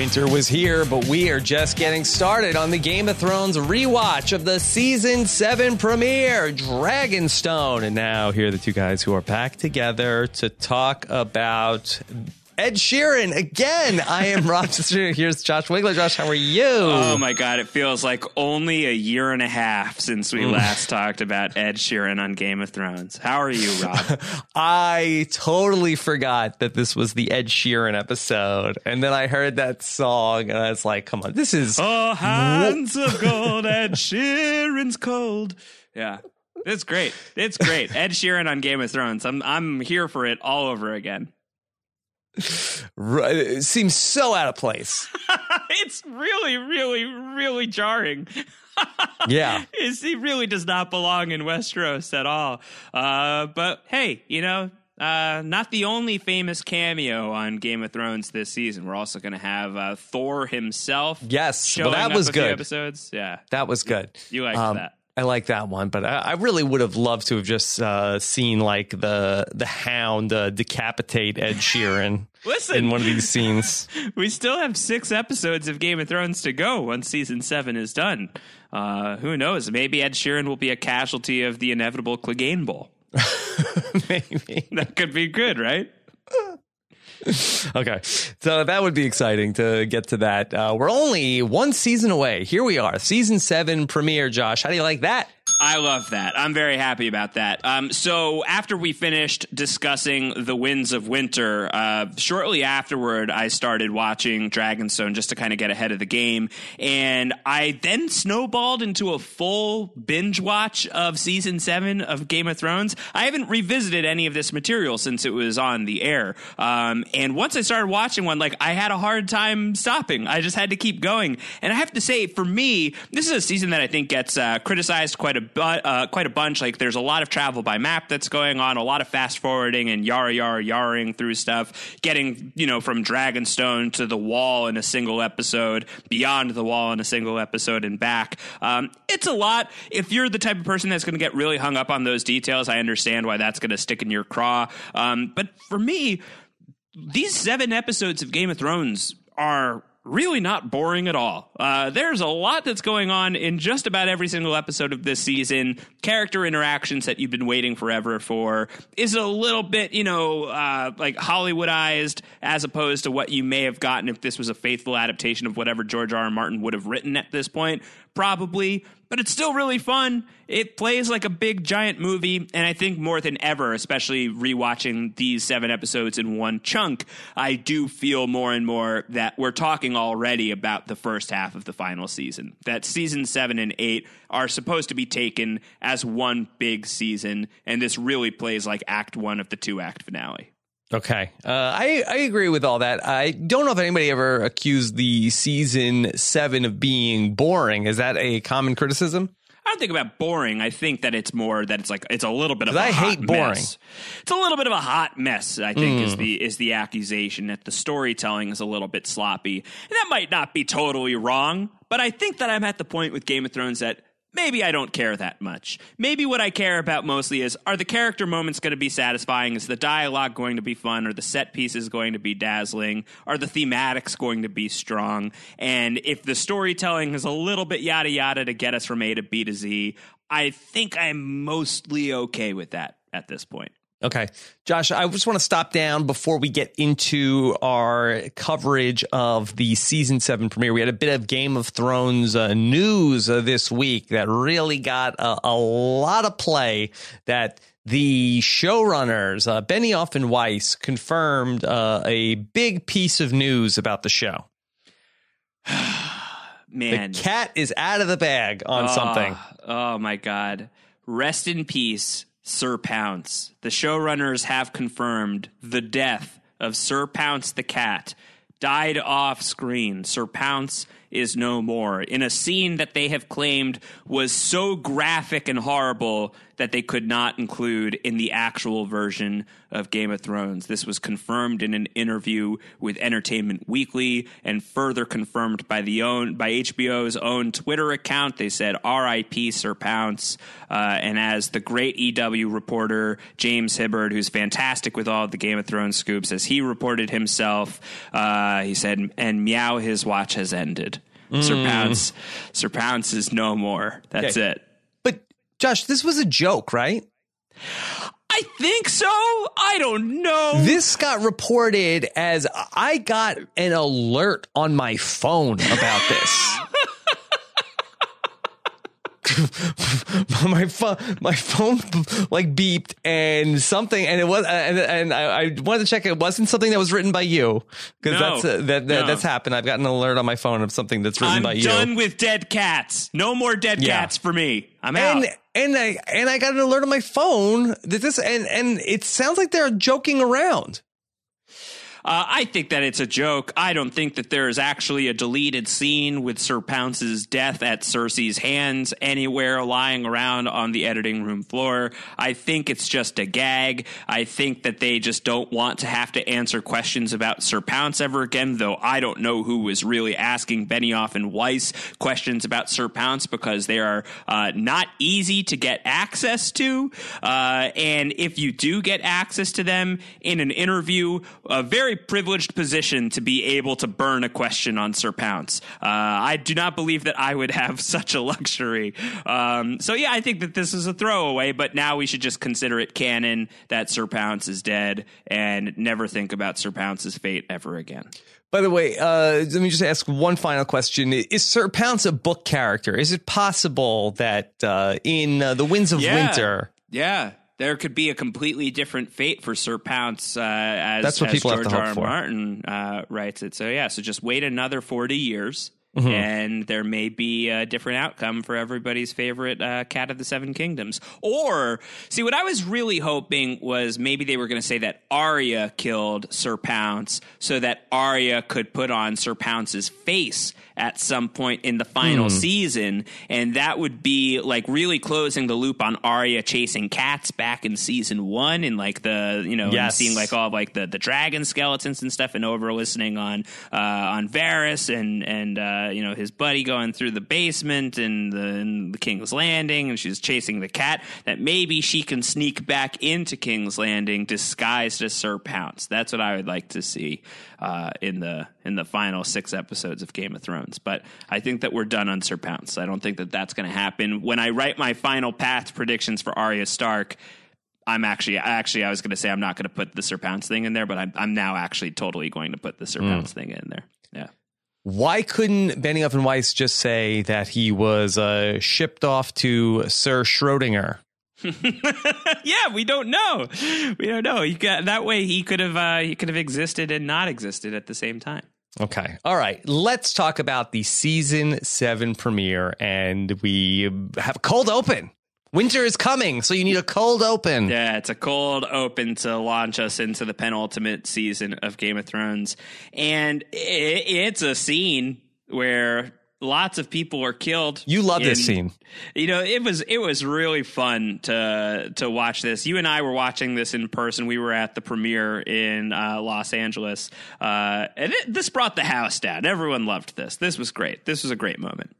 Winter was here, but we are just getting started on the Game of Thrones rewatch of the season seven premiere, Dragonstone. And now here are the two guys who are back together to talk about Ed Sheeran again. I am Rob. Here's Josh Wigler. Josh, how are you? Oh my God! It feels like only a year and a half since we mm. last talked about Ed Sheeran on Game of Thrones. How are you, Rob? I totally forgot that this was the Ed Sheeran episode, and then I heard that song, and I was like, "Come on, this is oh hands of gold, Ed Sheeran's cold." Yeah. It's great. It's great. Ed Sheeran on Game of Thrones. I'm I'm here for it all over again. It seems so out of place. it's really, really, really jarring. yeah, it's, he really does not belong in Westeros at all. Uh, but hey, you know, uh, not the only famous cameo on Game of Thrones this season. We're also going to have uh, Thor himself. Yes, well, that was good. Episodes, yeah, that was good. You liked um, that. I like that one, but I, I really would have loved to have just uh, seen like the the Hound uh, decapitate Ed Sheeran. Listen, in one of these scenes, we still have six episodes of Game of Thrones to go once season seven is done. Uh, who knows? Maybe Ed Sheeran will be a casualty of the inevitable Clegane Bowl. Maybe that could be good, right? okay. So that would be exciting to get to that. Uh, we're only one season away. Here we are, season seven premiere. Josh, how do you like that? I love that. I'm very happy about that. Um, so after we finished discussing the winds of winter, uh, shortly afterward, I started watching Dragonstone just to kind of get ahead of the game, and I then snowballed into a full binge watch of season seven of Game of Thrones. I haven't revisited any of this material since it was on the air, um, and once I started watching one, like I had a hard time stopping. I just had to keep going, and I have to say, for me, this is a season that I think gets uh, criticized quite a but uh, quite a bunch. Like there's a lot of travel by map that's going on, a lot of fast forwarding and yara yara yaring through stuff, getting you know from Dragonstone to the wall in a single episode, beyond the wall in a single episode, and back. Um, it's a lot. If you're the type of person that's going to get really hung up on those details, I understand why that's going to stick in your craw. Um, but for me, these seven episodes of Game of Thrones are really not boring at all. Uh, there's a lot that's going on in just about every single episode of this season. Character interactions that you've been waiting forever for is a little bit, you know, uh, like Hollywoodized as opposed to what you may have gotten if this was a faithful adaptation of whatever George R. R. Martin would have written at this point probably, but it's still really fun. It plays like a big giant movie, and I think more than ever, especially rewatching these seven episodes in one chunk, I do feel more and more that we're talking already about the first half of the final season. That season seven and eight are supposed to be taken as one big season, and this really plays like act one of the two act finale. Okay. Uh, I, I agree with all that. I don't know if anybody ever accused the season seven of being boring. Is that a common criticism? I don't think about boring. I think that it's more that it's like it's a little bit of a I hate boring. Mess. It's a little bit of a hot mess. I think mm. is the is the accusation that the storytelling is a little bit sloppy, and that might not be totally wrong. But I think that I'm at the point with Game of Thrones that maybe I don't care that much. Maybe what I care about mostly is are the character moments going to be satisfying? Is the dialogue going to be fun? Are the set pieces going to be dazzling? Are the thematics going to be strong? And if the storytelling is a little bit yada yada to get us from A to B to Z, I think I'm mostly okay with that at this point. Okay. Josh, I just want to stop down before we get into our coverage of the season seven premiere. We had a bit of Game of Thrones uh, news uh, this week that really got a, a, lot of play that the showrunners, uh, Benioff and Weiss, confirmed uh, a big piece of news about the show. Man. The cat is out of the bag on oh, something. Oh, my God. Rest in peace Sir Pounce. The showrunners have confirmed the death of Sir Pounce the cat died off screen. Sir Pounce is no more in a scene that they have claimed was so graphic and horrible that they could not include in the actual version of Game of Thrones. This was confirmed in an interview with Entertainment Weekly and further confirmed by the own by HBO's own Twitter account. They said R.I.P. Sir Pounce, uh, and as the great EW reporter James Hibberd, who's fantastic with all the Game of Thrones scoops, as he reported himself, uh, he said, "And meow, his watch has ended." Mm. Sir Pounce, Sir Pounce is no more. That's okay. it. But Josh, this was a joke, right? I think so. I don't know. This got reported as I got an alert on my phone about this. my phone, my phone like beeped and something, and it was, and, and I, I, wanted to check. It wasn't something that was written by you because no, that's uh, that, that no. that's happened. I've gotten an alert on my phone of something that's written I'm by you. Done with dead cats. No more dead yeah. cats for me. I'm and, out. And I and I got an alert on my phone that this and and it sounds like they're joking around. Uh, I think that it's a joke. I don't think that there is actually a deleted scene with Sir Pounce's death at Cersei's hands anywhere lying around on the editing room floor. I think it's just a gag. I think that they just don't want to have to answer questions about Sir Pounce ever again, though I don't know who was really asking Benioff and Weiss questions about Sir Pounce because they are uh, not easy to get access to. Uh, and if you do get access to them in an interview, a very very privileged position to be able to burn a question on Sir Pounce. Uh, I do not believe that I would have such a luxury. Um, so yeah, I think that this is a throwaway, but now we should just consider it canon that Sir Pounce is dead and never think about Sir Pounce's fate ever again. By the way, uh, let me just ask one final question: Is Sir Pounce a book character? Is it possible that uh, in uh, the Winds of yeah. Winter, yeah, there could be a completely different fate for Sir Pounce uh, as, That's what as people George have to R. for. Martin uh, writes it. So yeah, so just wait another forty years. Mm-hmm. And there may be a different outcome for everybody's favorite uh, cat of the seven kingdoms. Or, see, what I was really hoping was maybe they were going to say that Arya killed Sir Pounce so that Arya could put on Sir Pounce's face at some point in the final mm. season, and that would be like really closing the loop on Arya chasing cats back in season one, and like the you know yes. seeing like all of, like the the dragon skeletons and stuff, and over listening on uh, on Varys and and uh, you know his buddy going through the basement and the, and the King's Landing, and she's chasing the cat. That maybe she can sneak back into King's Landing disguised as Sir Pounce. That's what I would like to see uh, in the in the final six episodes of Game of Thrones. But I think that we're done on Sir Pounce. I don't think that that's going to happen. When I write my final path predictions for Arya Stark, I'm actually actually I was going to say I'm not going to put the Sir Pounce thing in there, but I'm I'm now actually totally going to put the Sir mm. Pounce thing in there. Yeah. Why couldn't Benioff and Weiss just say that he was uh, shipped off to Sir Schrodinger? yeah, we don't know. We don't know. He got, that way he could have uh, he could have existed and not existed at the same time. Okay. All right. Let's talk about the season seven premiere, and we have a cold open. Winter is coming, so you need a cold open. Yeah, it's a cold open to launch us into the penultimate season of Game of Thrones, and it, it's a scene where lots of people are killed. You love this scene. You know, it was it was really fun to to watch this. You and I were watching this in person. We were at the premiere in uh, Los Angeles, uh, and it, this brought the house down. Everyone loved this. This was great. This was a great moment.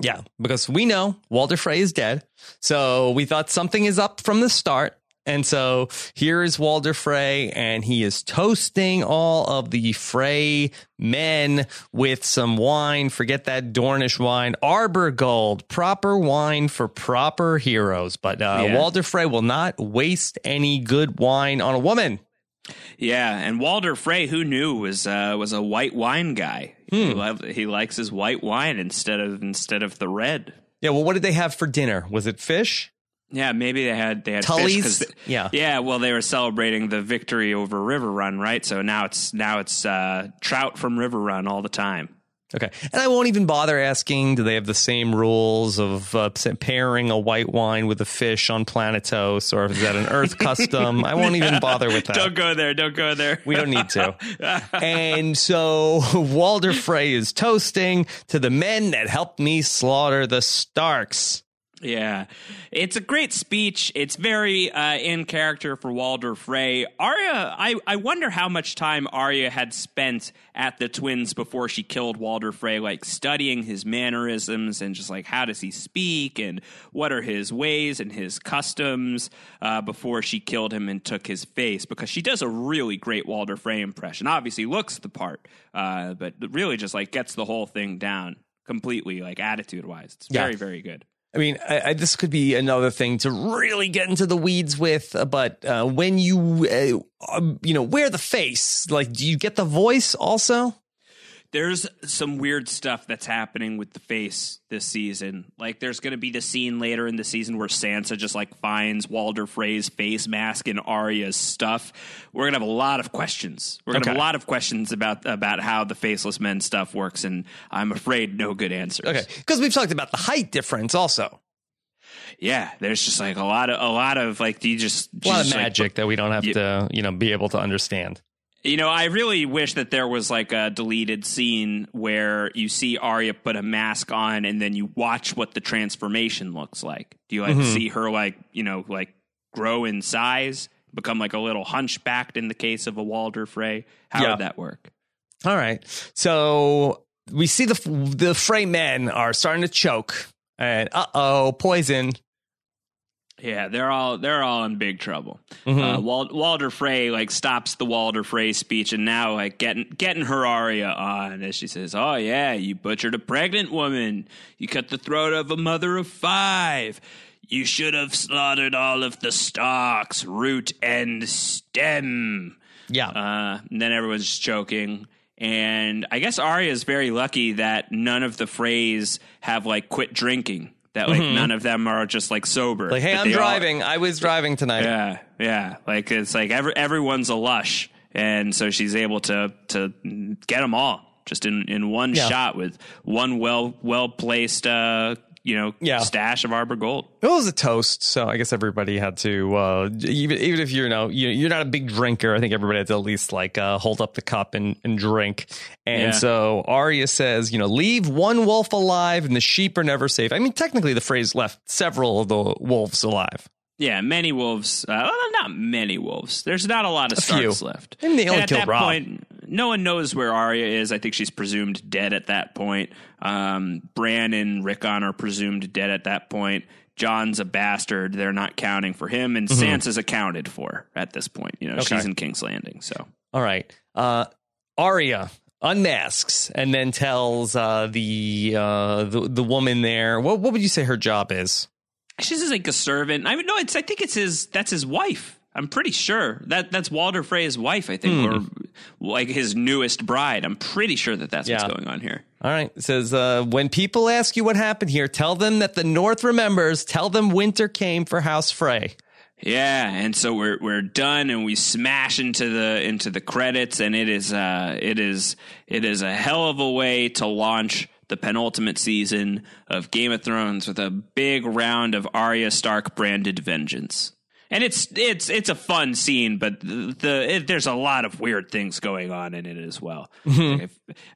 Yeah, because we know Walder Frey is dead, so we thought something is up from the start. And so here is Walder Frey, and he is toasting all of the Frey men with some wine. Forget that Dornish wine. Arbor Gold, proper wine for proper heroes. But uh, yeah. Walder Frey will not waste any good wine on a woman. Yeah, and Walder Frey, who knew, was uh, was a white wine guy. Hmm. He, loved, he likes his white wine instead of instead of the red. Yeah, well, what did they have for dinner? Was it fish? Yeah, maybe they had they had Tully's. Fish yeah, yeah. Well, they were celebrating the victory over Riverrun, right? So now it's now it's uh, trout from Riverrun all the time. Okay. And I won't even bother asking, do they have the same rules of uh, pairing a white wine with a fish on Planetos, or is that an Earth custom? I won't even bother with that. Don't go there. Don't go there. We don't need to. and so Walder Frey is toasting to the men that helped me slaughter the Starks. Yeah, it's a great speech. It's very uh, in character for Walder Frey. Arya, I, I wonder how much time Arya had spent at the twins before she killed Walder Frey, like studying his mannerisms and just like how does he speak and what are his ways and his customs uh, before she killed him and took his face because she does a really great Walder Frey impression. Obviously, looks the part, uh, but really just like gets the whole thing down completely, like attitude wise. It's very, very good. I mean, I, I, this could be another thing to really get into the weeds with, uh, but uh, when you, uh, um, you know, wear the face, like, do you get the voice also? There's some weird stuff that's happening with the face this season. Like there's going to be the scene later in the season where Sansa just like finds Walder Frey's face mask and Arya's stuff. We're going to have a lot of questions. We're going to okay. have a lot of questions about about how the faceless men stuff works and I'm afraid no good answers. Okay. Cuz we've talked about the height difference also. Yeah, there's just like a lot of a lot of like you just a lot of magic like, that we don't have to, you know, be able to understand. You know, I really wish that there was like a deleted scene where you see Arya put a mask on and then you watch what the transformation looks like. Do you like mm-hmm. see her like, you know, like grow in size, become like a little hunchbacked in the case of a Walder Frey? How yeah. would that work? All right. So we see the the Frey men are starting to choke and uh-oh, poison. Yeah, they're all they're all in big trouble. Mm-hmm. Uh, Wal- Walder Frey like stops the Walder Frey speech, and now like getting getting her Arya on as she says, "Oh yeah, you butchered a pregnant woman. You cut the throat of a mother of five. You should have slaughtered all of the Starks, root and stem." Yeah. Uh, and then everyone's just joking. And I guess Arya is very lucky that none of the Freys have like quit drinking that like mm-hmm. none of them are just like sober. Like, hey, I'm driving. All, I was driving tonight. Yeah, yeah. Like it's like every everyone's a lush, and so she's able to to get them all just in in one yeah. shot with one well well placed uh, you know, yeah. stash of Arbor Gold. It was a toast, so I guess everybody had to uh, even even if you're you know you're not a big drinker, I think everybody had to at least like uh, hold up the cup and, and drink. And yeah. so Arya says, you know, leave one wolf alive and the sheep are never safe. I mean, technically, the phrase left several of the wolves alive. Yeah, many wolves. Uh, well, not many wolves. There's not a lot of Starks left. And they only and at that Robb. point, no one knows where Arya is. I think she's presumed dead at that point. Um, Bran and Rickon are presumed dead at that point. Jon's a bastard. They're not counting for him, and mm-hmm. Sansa's accounted for at this point. You know, okay. she's in King's Landing. So, all right, uh, Arya unmasks and then tells uh, the, uh, the the woman there. What what would you say her job is? She's just like a servant. I mean, no, it's. I think it's his. That's his wife. I'm pretty sure that that's Walder Frey's wife. I think, or like his newest bride. I'm pretty sure that that's yeah. what's going on here. All right. It says uh, when people ask you what happened here, tell them that the North remembers. Tell them winter came for House Frey. Yeah, and so we're we're done, and we smash into the into the credits, and it is uh it is it is a hell of a way to launch the penultimate season of Game of Thrones with a big round of Arya Stark branded vengeance. And it's it's it's a fun scene, but the, the it, there's a lot of weird things going on in it as well. Mm-hmm.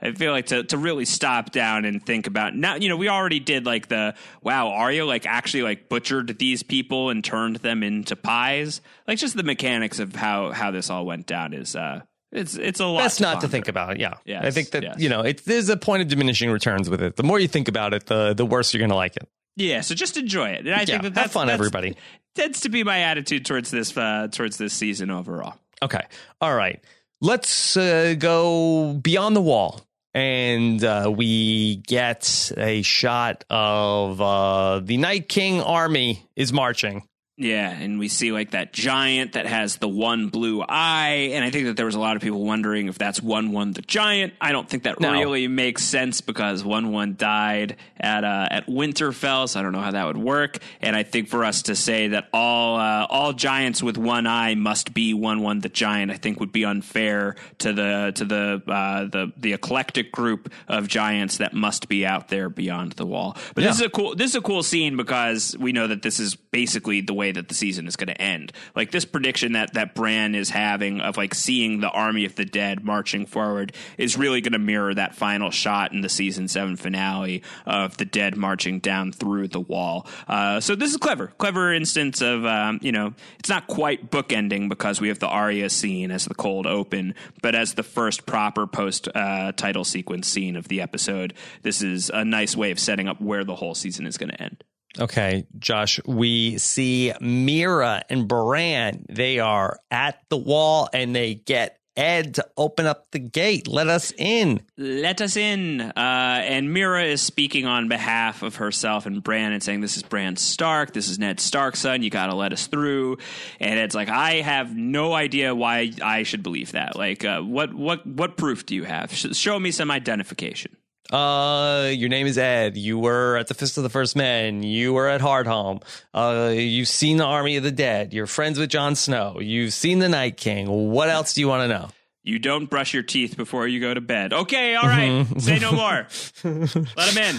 I, I, feel like to to really stop down and think about now. You know, we already did like the wow, Arya like actually like butchered these people and turned them into pies. Like just the mechanics of how how this all went down is uh it's it's a lot. Best to not ponder. to think about. Yeah, yes, I think that yes. you know it, there's a point of diminishing returns with it. The more you think about it, the the worse you're going to like it. Yeah, so just enjoy it. And I yeah, think that that's fun, everybody. Tends to be my attitude towards this uh, towards this season overall. Okay, all right. Let's uh, go beyond the wall, and uh, we get a shot of uh, the Night King army is marching Yeah, and we see like that giant that has the one blue eye, and I think that there was a lot of people wondering if that's Wun Wun the giant. I don't think that No. really makes sense because Wun Wun died at uh, at Winterfell, so I don't know how that would work. And I think for us to say that all uh, all giants with one eye must be Wun Wun the giant, I think would be unfair to the to the uh, the the eclectic group of giants that must be out there beyond the wall. But this is a cool this is a cool scene because we know that this is basically the way that the season is going to end. Like this prediction that that Bran is having of like seeing the army of the dead marching forward is really going to mirror that final shot in the season seven finale of the dead marching down through the wall. Uh, so this is clever, clever instance of um, you know it's not quite bookending because we have the Arya scene as the cold open, but as the first proper post uh, title sequence scene of the episode, this is a nice way of setting up where the whole season is going to end. Okay, Josh, we see Meera and Bran. They are at the wall and they get Edd to open up the gate. Let us in. Let us in. Uh, and Meera is speaking on behalf of herself and Bran and saying, This is Bran Stark. This is Ned Stark's son. You got to let us through. And it's like, I have no idea why I should believe that. Like, uh, what, what, what proof do you have? Sh- show me some identification. Uh, your name is Edd. You were at the Fist of the First Men. You were at Hardhome. Uh, you've seen the Army of the Dead. You're friends with Jon Snow. You've seen the Night King. What else do you want to know? You don't brush your teeth before you go to bed. Okay, all right. Say no more. Let him in.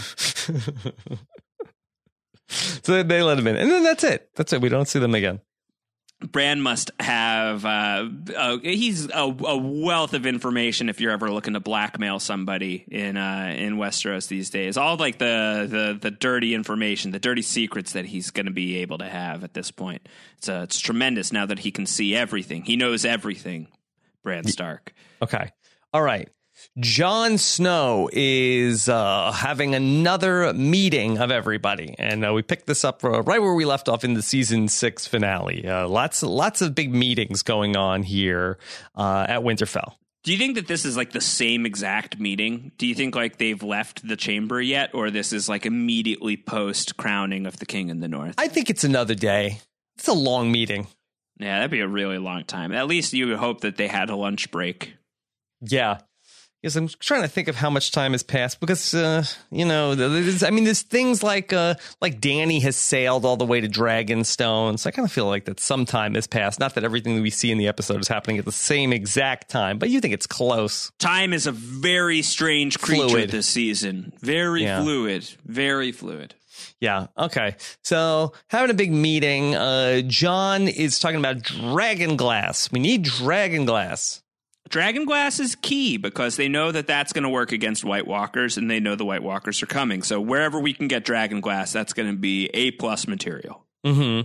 So they let him in, and then that's it. That's it. We don't see them again. Bran must have uh, uh, he's a, a wealth of information if you're ever looking to blackmail somebody in uh, in Westeros these days. All like the, the the dirty information, the dirty secrets that he's going to be able to have at this point. It's uh, it's tremendous now that he can see everything. He knows everything. Bran Stark. Okay. All right. Jon Snow is uh, having another meeting of everybody, and uh, we picked this up uh, right where we left off in the season six finale. Uh, lots, lots of big meetings going on here uh, at Winterfell. Do you think that this is like the same exact meeting? Do you think like they've left the chamber yet, or this is like immediately post crowning of the king in the north? I think it's another day. It's a long meeting. Yeah, that'd be a really long time. At least you would hope that they had a lunch break. Yeah. Yes, I'm trying to think of how much time has passed because uh, you know, I mean, there's things like uh, like Dany has sailed all the way to Dragonstone, so I kind of feel like that some time has passed. Not that everything that we see in the episode is happening at the same exact time, but you think it's close. Time is a very strange creature Fluid. this season. Very Yeah. fluid. Very fluid. Yeah. Okay. So having a big meeting. Uh, Jon is talking about dragon glass. We need dragon glass. Dragon glass is key because they know that that's going to work against White Walkers, and they know the White Walkers are coming. So wherever we can get dragon glass, that's going to be a plus material. Hmm.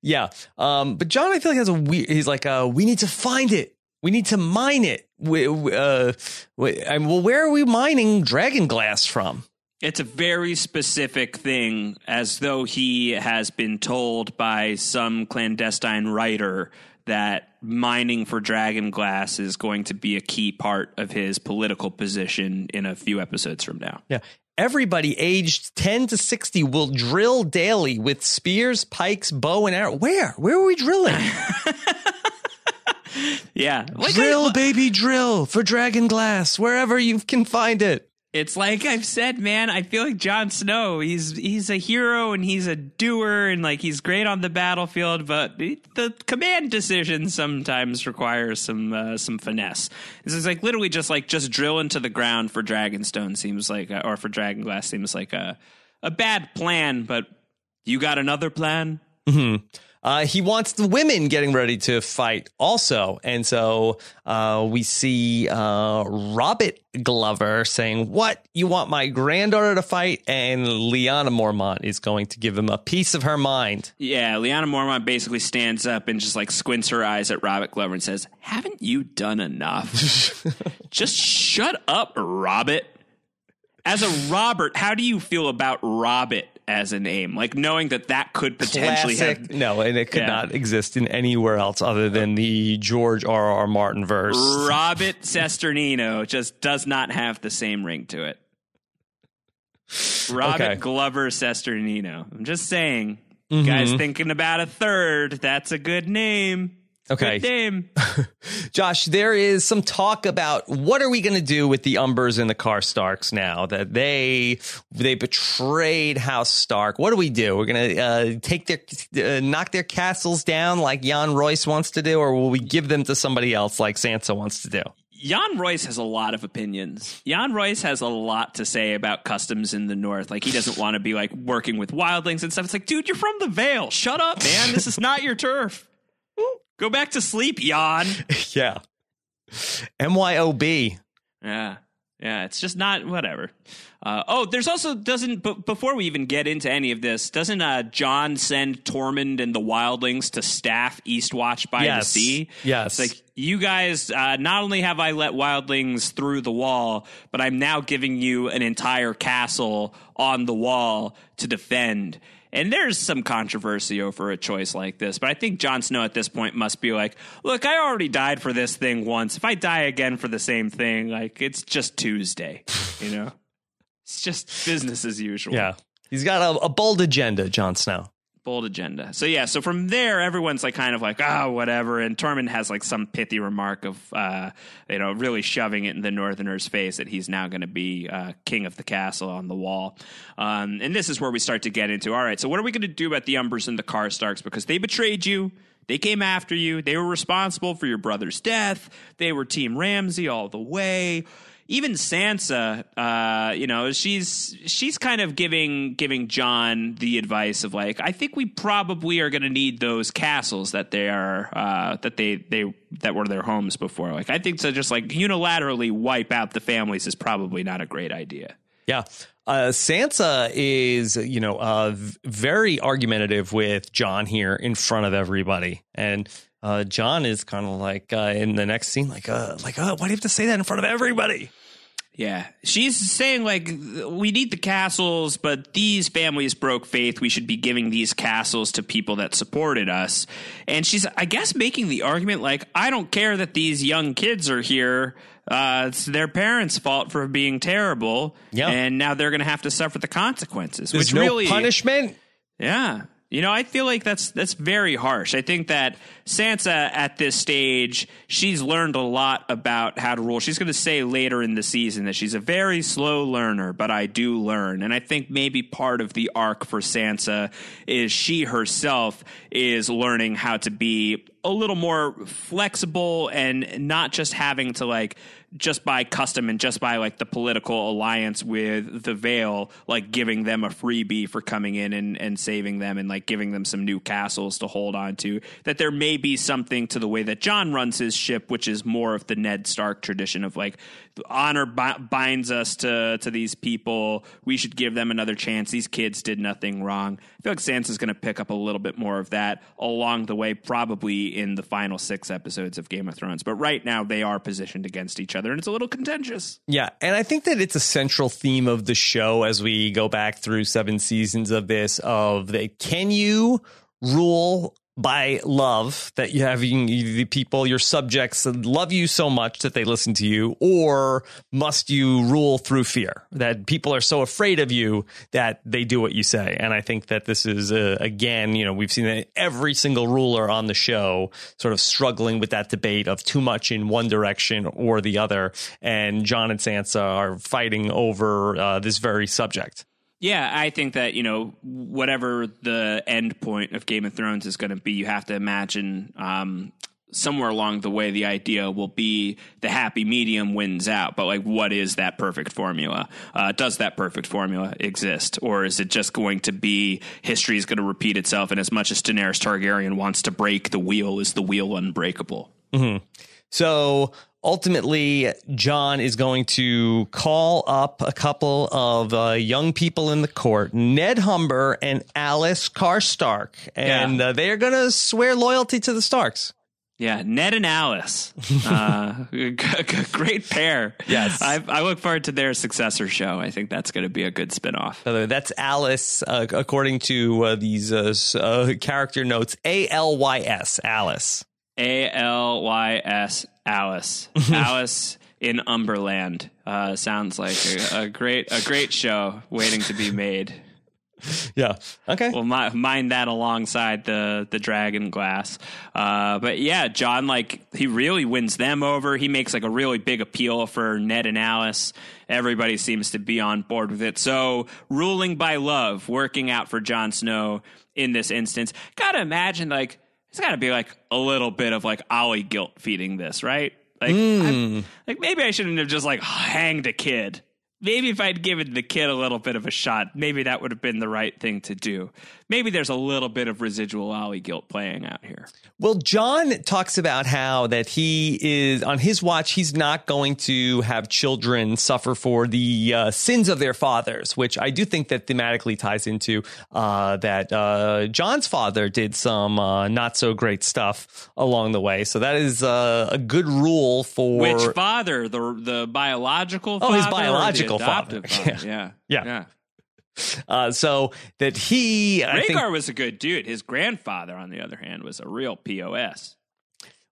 Yeah. Um. But Jon, I feel like has a weird. He's like, uh, we need to find it. We need to mine it. We, uh, we, I mean, well, where are we mining dragon glass from? It's a very specific thing, as though he has been told by some clandestine writer that mining for dragon glass is going to be a key part of his political position in a few episodes from now. Yeah. Everybody aged 10 to 60 will drill daily with spears, pikes, bow, and arrow. Where? Where are we drilling? Yeah. Like drill, I- baby, drill for dragon glass, wherever you can find it. It's like I've said, man. I feel like Jon Snow. He's he's a hero and he's a doer and like he's great on the battlefield, but the command decision sometimes requires some uh, some finesse. This is like literally just like just drill into the ground for Dragonstone seems like, uh, or for Dragonglass seems like a a bad plan. But you got another plan? Uh, he wants the women getting ready to fight also. And so uh, we see uh, Robert Glover saying, What? You want my granddaughter to fight? And Lyanna Mormont is going to give him a piece of her mind. Yeah, Lyanna Mormont basically stands up and just like squints her eyes at Robert Glover and says, "Haven't you done enough? just shut up, Robert." As a Robert, how do you feel about Robert as a name? Like knowing that that could potentially Classic. have No, and it could Yeah. not exist in anywhere else other than the George R. R. Martin verse. Robert Cesternino just does not have the same ring to it. Robert Okay. Glover Cesternino. I'm just saying. You guys thinking about a third? That's a good name. Okay. Good name. Josh, there is some talk about what are we going to do with the Umbers and the Karstarks now that they they betrayed House Stark. What do we do? We're going to uh, take their uh, knock their castles down like Yohn Royce wants to do, or will we give them to somebody else like Sansa wants to do? Yohn Royce has a lot of opinions. Yohn Royce has a lot to say about customs in the North. Like he doesn't want to be like working with wildlings and stuff. It's like, dude, you're from the Vale. Shut up, man. This is not your turf. Go back to sleep, Yohn. yeah. MYOB. Yeah. Yeah, it's just not whatever. Uh, oh, there's also doesn't b- before we even get into any of this, doesn't uh, Jon send Tormund and the Wildlings to staff Eastwatch by Yes. the Sea? Yes. It's like you guys. Uh, not only have I let Wildlings through the wall, but I'm now giving you an entire castle on the wall to defend. And there's some controversy over a choice like this, but I think Jon Snow at this point must be like, look, I already died for this thing once. If I die again for the same thing, like it's just Tuesday, you know? It's just business as usual. Yeah. He's got a, a bold agenda, Jon Snow. Bold agenda. So yeah, so from there, everyone's like kind of like, ah, whatever. And Tormund has like some pithy remark of, uh, you know, really shoving it in the Northerners' face that he's now going to be uh, king of the castle on the wall. Um, and this is where we start to get into, all right, so what are we going to do about the Umbers and the Karstarks? Because they betrayed you. They came after you. They were responsible for your brother's death. They were Team Ramsay all the way even Sansa, uh, you know, she's she's kind of giving giving Jon the advice of like, I think we probably are going to need those castles that they are uh, that they they that were their homes before. Like, I think to just like unilaterally wipe out the families is probably not a great idea. Yeah. Uh, Sansa is, you know, uh, very argumentative with Jon here in front of everybody. And uh, Jon is kind of like uh, in the next scene, like, uh, like, uh, why do you have to say that in front of everybody? Yeah. She's saying, like, we need the castles, but these families broke faith. We should be giving these castles to people that supported us. And she's, I guess, making the argument, like, I don't care that these young kids are here. Uh, it's their parents' fault for being terrible. Yeah. And now they're going to have to suffer the consequences. There's which no really. punishment. Yeah. You know, I feel like that's that's very harsh. I think that Sansa at this stage, she's learned a lot about how to rule. She's going to say later in the season that she's a very slow learner, but I do learn. And I think maybe part of the arc for Sansa is she herself is learning how to be a little more flexible and not just having to like just by custom and just by like the political alliance with the Vale, like giving them a freebie for coming in and, and saving them and like giving them some new castles to hold on to. That there may be something to the way that Jon runs his ship, which is more of the Ned Stark tradition of like honor bi- binds us to to these people. We should give them another chance. These kids did nothing wrong. I feel like Sansa's going to pick up a little bit more of that along the way, probably in the final six episodes of Game of Thrones. But right now, they are positioned against each other, and it's a little contentious. Yeah, and I think that it's a central theme of the show as we go back through seven seasons of this. Of the can you rule by love that you have you- the people your subjects love you so much that they listen to you or must you rule through fear? That people are so afraid of you that they do what you say. And i think that this is uh, again you know we've seen that every single ruler on the show sort of struggling with that debate of too much in one direction or the other. And john and sansa are fighting over uh, this very subject Yeah, I think that, you know, whatever the end point of Game of Thrones is going to be, you have to imagine um, somewhere along the way the idea will be the happy medium wins out. But, like, what is that perfect formula? Uh, does that perfect formula exist? Or is it just going to be history is going to repeat itself? And as much as Daenerys Targaryen wants to break the wheel, is the wheel unbreakable? So ultimately, Jon is going to call up a couple of uh, young people in the court, Ned Umber and Alice Karstark, and Yeah. uh, they are going to swear loyalty to the Starks. Yeah, Ned and Alice, uh, g- g- great pair. Yes. I, I look forward to their successor show. I think that's going to be a good spinoff. Uh, That's Alice, uh, according to uh, these uh, uh, character notes. A L Y S, Alice. A L Y S Alice, Alice in Umberland. Uh, sounds like a, a great a great show waiting to be made. yeah. Okay. We'll mi- mind that alongside the the dragon glass. Uh, but yeah, Jon like he really wins them over. He makes like a really big appeal for Ned and Alice. Everybody seems to be on board with it. So ruling by love, working out for Jon Snow in this instance. Gotta imagine like it's got to be like a little bit of like Olly guilt feeding this, right? Like, Mm. like maybe I shouldn't have just like hanged a kid. Maybe if I'd given the kid a little bit of a shot, maybe that would have been the right thing to do. Maybe there's a little bit of residual Olly guilt playing out here. Well, Jon talks about how that he is on his watch. He's not going to have children suffer for the uh, sins of their fathers, which I do think that thematically ties into uh, that uh, Jon's father did some uh, not so great stuff along the way. So that is uh, a good rule for Which father? The the biological father? Oh, his the biological father. father? Yeah. Yeah. yeah. uh, so that he. I think, Rhaegar was a good dude. His grandfather, on the other hand, was a real POS.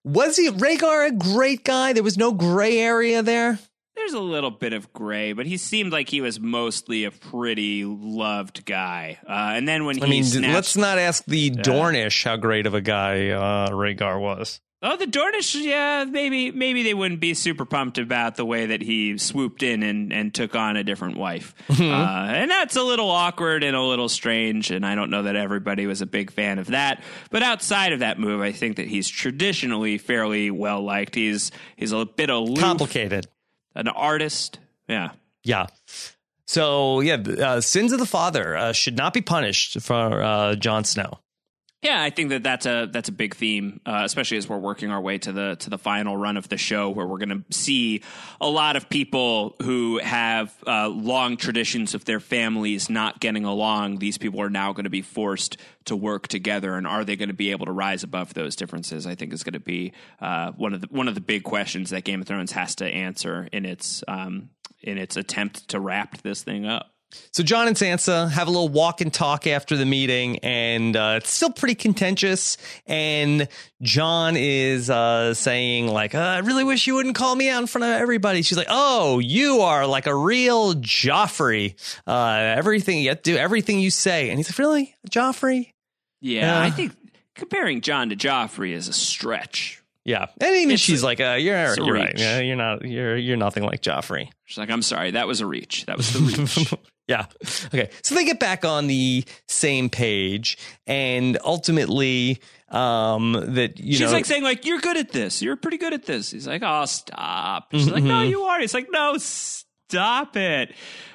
was he Rhaegar a great guy? There was no gray area there. There's a little bit of gray, but he seemed like he was mostly a pretty loved guy. Uh, and then when he mean, snatched, let's not ask the Dornish how great of a guy uh, Rhaegar was. Oh, the Dornish, yeah, maybe maybe they wouldn't be super pumped about the way that he swooped in and, and took on a different wife, uh, and that's a little awkward and a little strange. And I don't know that everybody was a big fan of that. But outside of that move, I think that he's traditionally fairly well liked. He's he's a bit aloof, Complicated. an artist, yeah. Yeah. So yeah, uh, sins of the father uh, should not be punished for uh, Jon Snow. Yeah, I think that that's a that's a big theme, uh, especially as we're working our way to the to the final run of the show, where we're going to see a lot of people who have uh, long traditions of their families not getting along. These people are now going to be forced to work together, and are they going to be able to rise above those differences? I think is going to be uh, one of the one of the big questions that Game of Thrones has to answer in its um, in its attempt to wrap this thing up. So Jon and Sansa have a little walk and talk after the meeting, and uh, it's still pretty contentious. And Jon is uh, saying like, uh, "I really wish you wouldn't call me out in front of everybody." She's like, "Oh, you are like a real Joffrey. Uh, everything you do, everything you say." And he's like, "Really, Joffrey?" Yeah. I think comparing Jon to Joffrey is a stretch. Yeah, and even It's she's a- like, uh, "You're you're right. Yeah, you're not. You're you're nothing like Joffrey." She's like, I'm sorry, that was a reach. That was the reach. yeah. Okay. So they get back on the same page, and ultimately, um, that you She's know, like saying, like, you're good at this. You're pretty good at this. He's like, oh, stop. She's like, no, you are. He's like, no, stop it.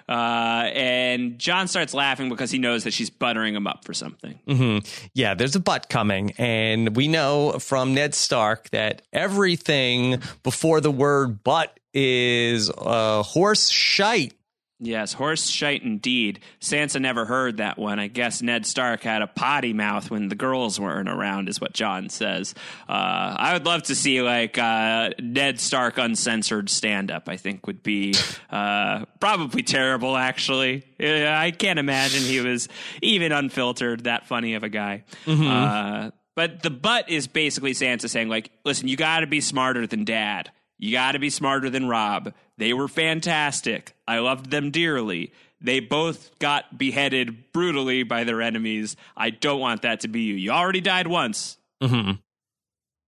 Uh, and Jon starts laughing because he knows that she's buttering him up for something. Mm-hmm. yeah, there's a butt coming, and we know from Ned Stark that everything before the word "butt" is uh, horse shite. Yes, horse shite indeed. Sansa never heard that one. I guess Ned Stark had a potty mouth when the girls weren't around, is what Jon says. Uh, I would love to see like uh, Ned Stark uncensored stand up. I think would be uh, probably terrible. Actually, I can't imagine he was even unfiltered that funny of a guy. Uh, but the butt is basically Sansa saying like, "Listen, you got to be smarter than Dad." You got to be smarter than Robb. They were fantastic. I loved them dearly. They both got beheaded brutally by their enemies. I don't want that to be you. You already died once. hmm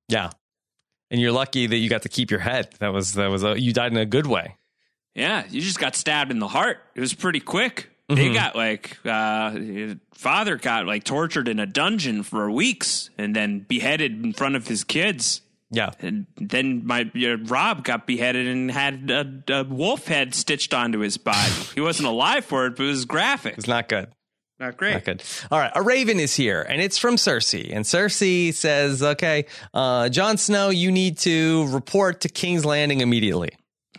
Yeah, and you're lucky that you got to keep your head. That was that was a, you died in a good way. Yeah, you just got stabbed in the heart. It was pretty quick. They got like uh father got like tortured in a dungeon for weeks and then beheaded in front of his kids. Yeah, And then my uh, Robb got beheaded and had a, a wolf head stitched onto his body. he wasn't alive for it, but it was graphic. it's not good. Not great. Not good. All right, a raven is here, and it's from Cersei. And Cersei says, "Okay, uh, Jon Snow, you need to report to King's Landing immediately."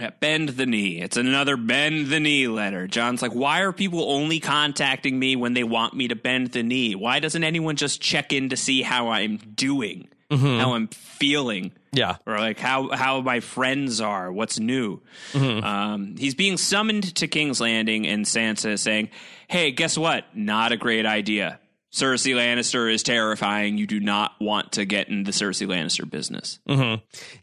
Yeah, bend the knee. It's another bend the knee letter. Jon's like, why are people only contacting me when they want me to bend the knee? Why doesn't anyone just check in to see how I'm doing, how I'm feeling? Yeah, or like how how my friends are, what's new. Um, he's being summoned to King's Landing, and Sansa is saying, "Hey, guess what? Not a great idea. Cersei Lannister is terrifying. You do not want to get in the Cersei Lannister business."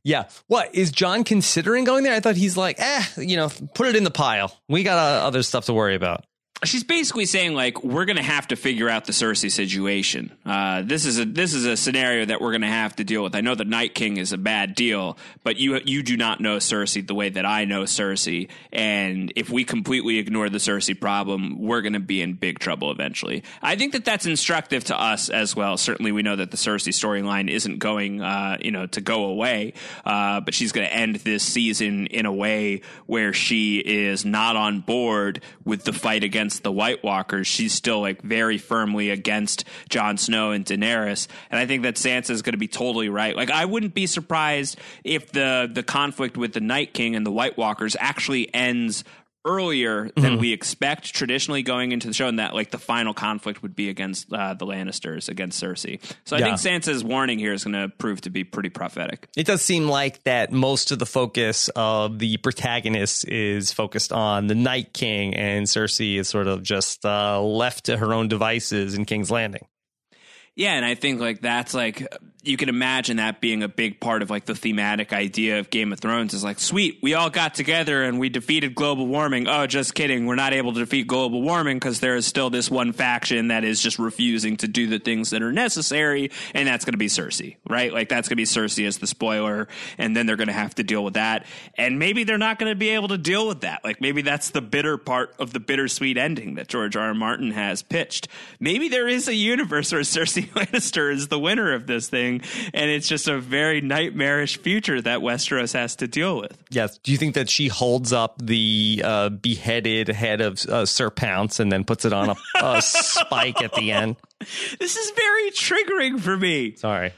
yeah. What is Jon considering going there? I thought he's like, eh, you know, put it in the pile. We got uh, other stuff to worry about. She's basically saying like we're going to have to figure out the Cersei situation. Uh, this is a this is a scenario that we're going to have to deal with. I know the Night King is a bad deal, but you you do not know Cersei the way that I know Cersei, and if we completely ignore the Cersei problem, we're going to be in big trouble eventually. I think that that's instructive to us as well. Certainly, we know that the Cersei storyline isn't going uh, you know to go away, uh, but she's going to end this season in a way where she is not on board with the fight against against the White Walkers, she's still like very firmly against Jon Snow and Daenerys. And I think that Sansa is going to be totally right. Like I wouldn't be surprised if the the conflict with the Night King and the White Walkers actually ends earlier than mm-hmm. we expect traditionally going into the show, and that like the final conflict would be against uh, the Lannisters against Cersei. So I yeah. think Sansa's warning here is going to prove to be pretty prophetic. It does seem like that most of the focus of the protagonist is focused on the Night King, and Cersei is sort of just uh, left to her own devices in King's Landing. Yeah, and I think like that's like you can imagine that being a big part of like the thematic idea of Game of Thrones is like, sweet, we all got together and we defeated global warming. Oh, just kidding. We're not able to defeat global warming because there is still this one faction that is just refusing to do the things that are necessary. And that's going to be Cersei, right? Like that's going to be Cersei as the spoiler. And then they're going to have to deal with that. And maybe they're not going to be able to deal with that. Like maybe that's the bitter part of the bittersweet ending that George R. R. Martin has pitched. Maybe there is a universe where Cersei Lannister is the winner of this thing and it's just a very nightmarish future that Westeros has to deal with. Yes. Do you think that she holds up the uh, beheaded head of uh, Sir Pounce and then puts it on a, a spike at the end? This is very triggering for me. Sorry.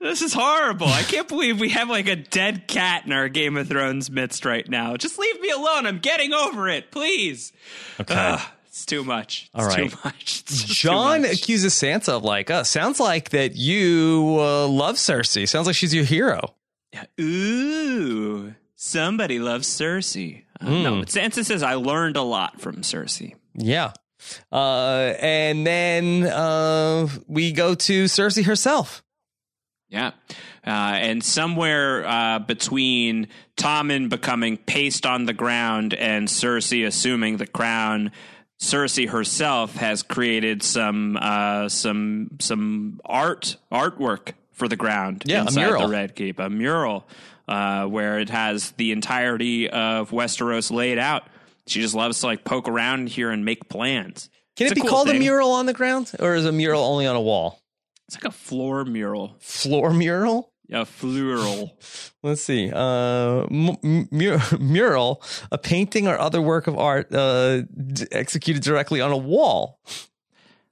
This is horrible. I can't believe we have like a dead cat in our Game of Thrones midst right now. Just leave me alone. I'm getting over it, please. Okay. Ugh. It's too much. It's All right. too much. Jon much. accuses Sansa of like, uh, sounds like that you uh, love Cersei. Sounds like she's your hero. Ooh, somebody loves Cersei. Uh, mm. No, but Sansa says I learned a lot from Cersei. Yeah. Uh, and then uh, we go to Cersei herself. Yeah. Uh, and somewhere uh, between Tommen becoming paste on the ground and Cersei assuming the crown, Cersei herself has created some uh, some some art artwork for the ground yeah, inside a mural. the Red Keep, a mural uh, where it has the entirety of Westeros laid out. She just loves to like poke around here and make plans. Can it's it be cool called thing. a mural on the ground, or is a mural only on a wall? It's like a floor mural. Floor mural? A floral. Let's see. Uh, m- mural, a painting or other work of art uh, d- executed directly on a wall.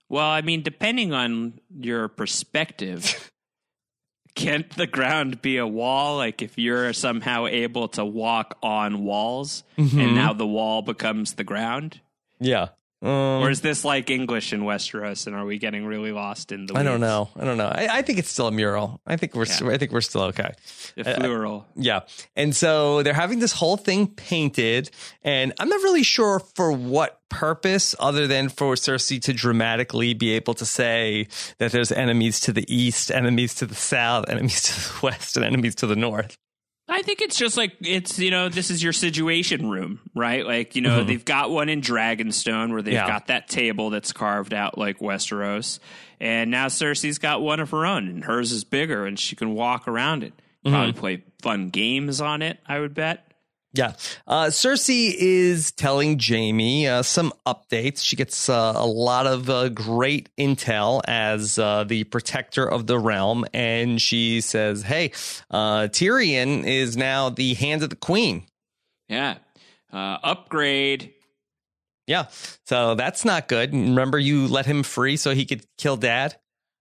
Well, I mean, depending on your perspective, can't the ground be a wall? Like if you're somehow able to walk on walls mm-hmm. and now the wall becomes the ground? Yeah. Um, or is this like English in Westeros, and are we getting really lost in the? Weeds? I don't know. I don't know. I, I, think it's still a mural. I think we're. Yeah. I think we're still okay. A plural. yeah, and so they're having this whole thing painted, and I'm not really sure for what purpose, other than for Cersei to dramatically be able to say that there's enemies to the east, enemies to the south, enemies to the west, and enemies to the north. I think it's just like it's you know this is your situation room, right? Like you know mm-hmm. they've got one in Dragonstone where they've yeah. got that table that's carved out like Westeros, and now Cersei's got one of her own, and hers is bigger, and she can walk around it. Mm-hmm. Probably play fun games on it. I would bet. Yeah. Uh, Cersei is telling Jaime uh, some updates. She gets uh, a lot of uh, great intel as uh, the protector of the realm. And she says, hey, uh, Tyrion is now the hand of the queen. Yeah. upgrade. Yeah. So that's not good. Remember, you let him free so he could kill dad?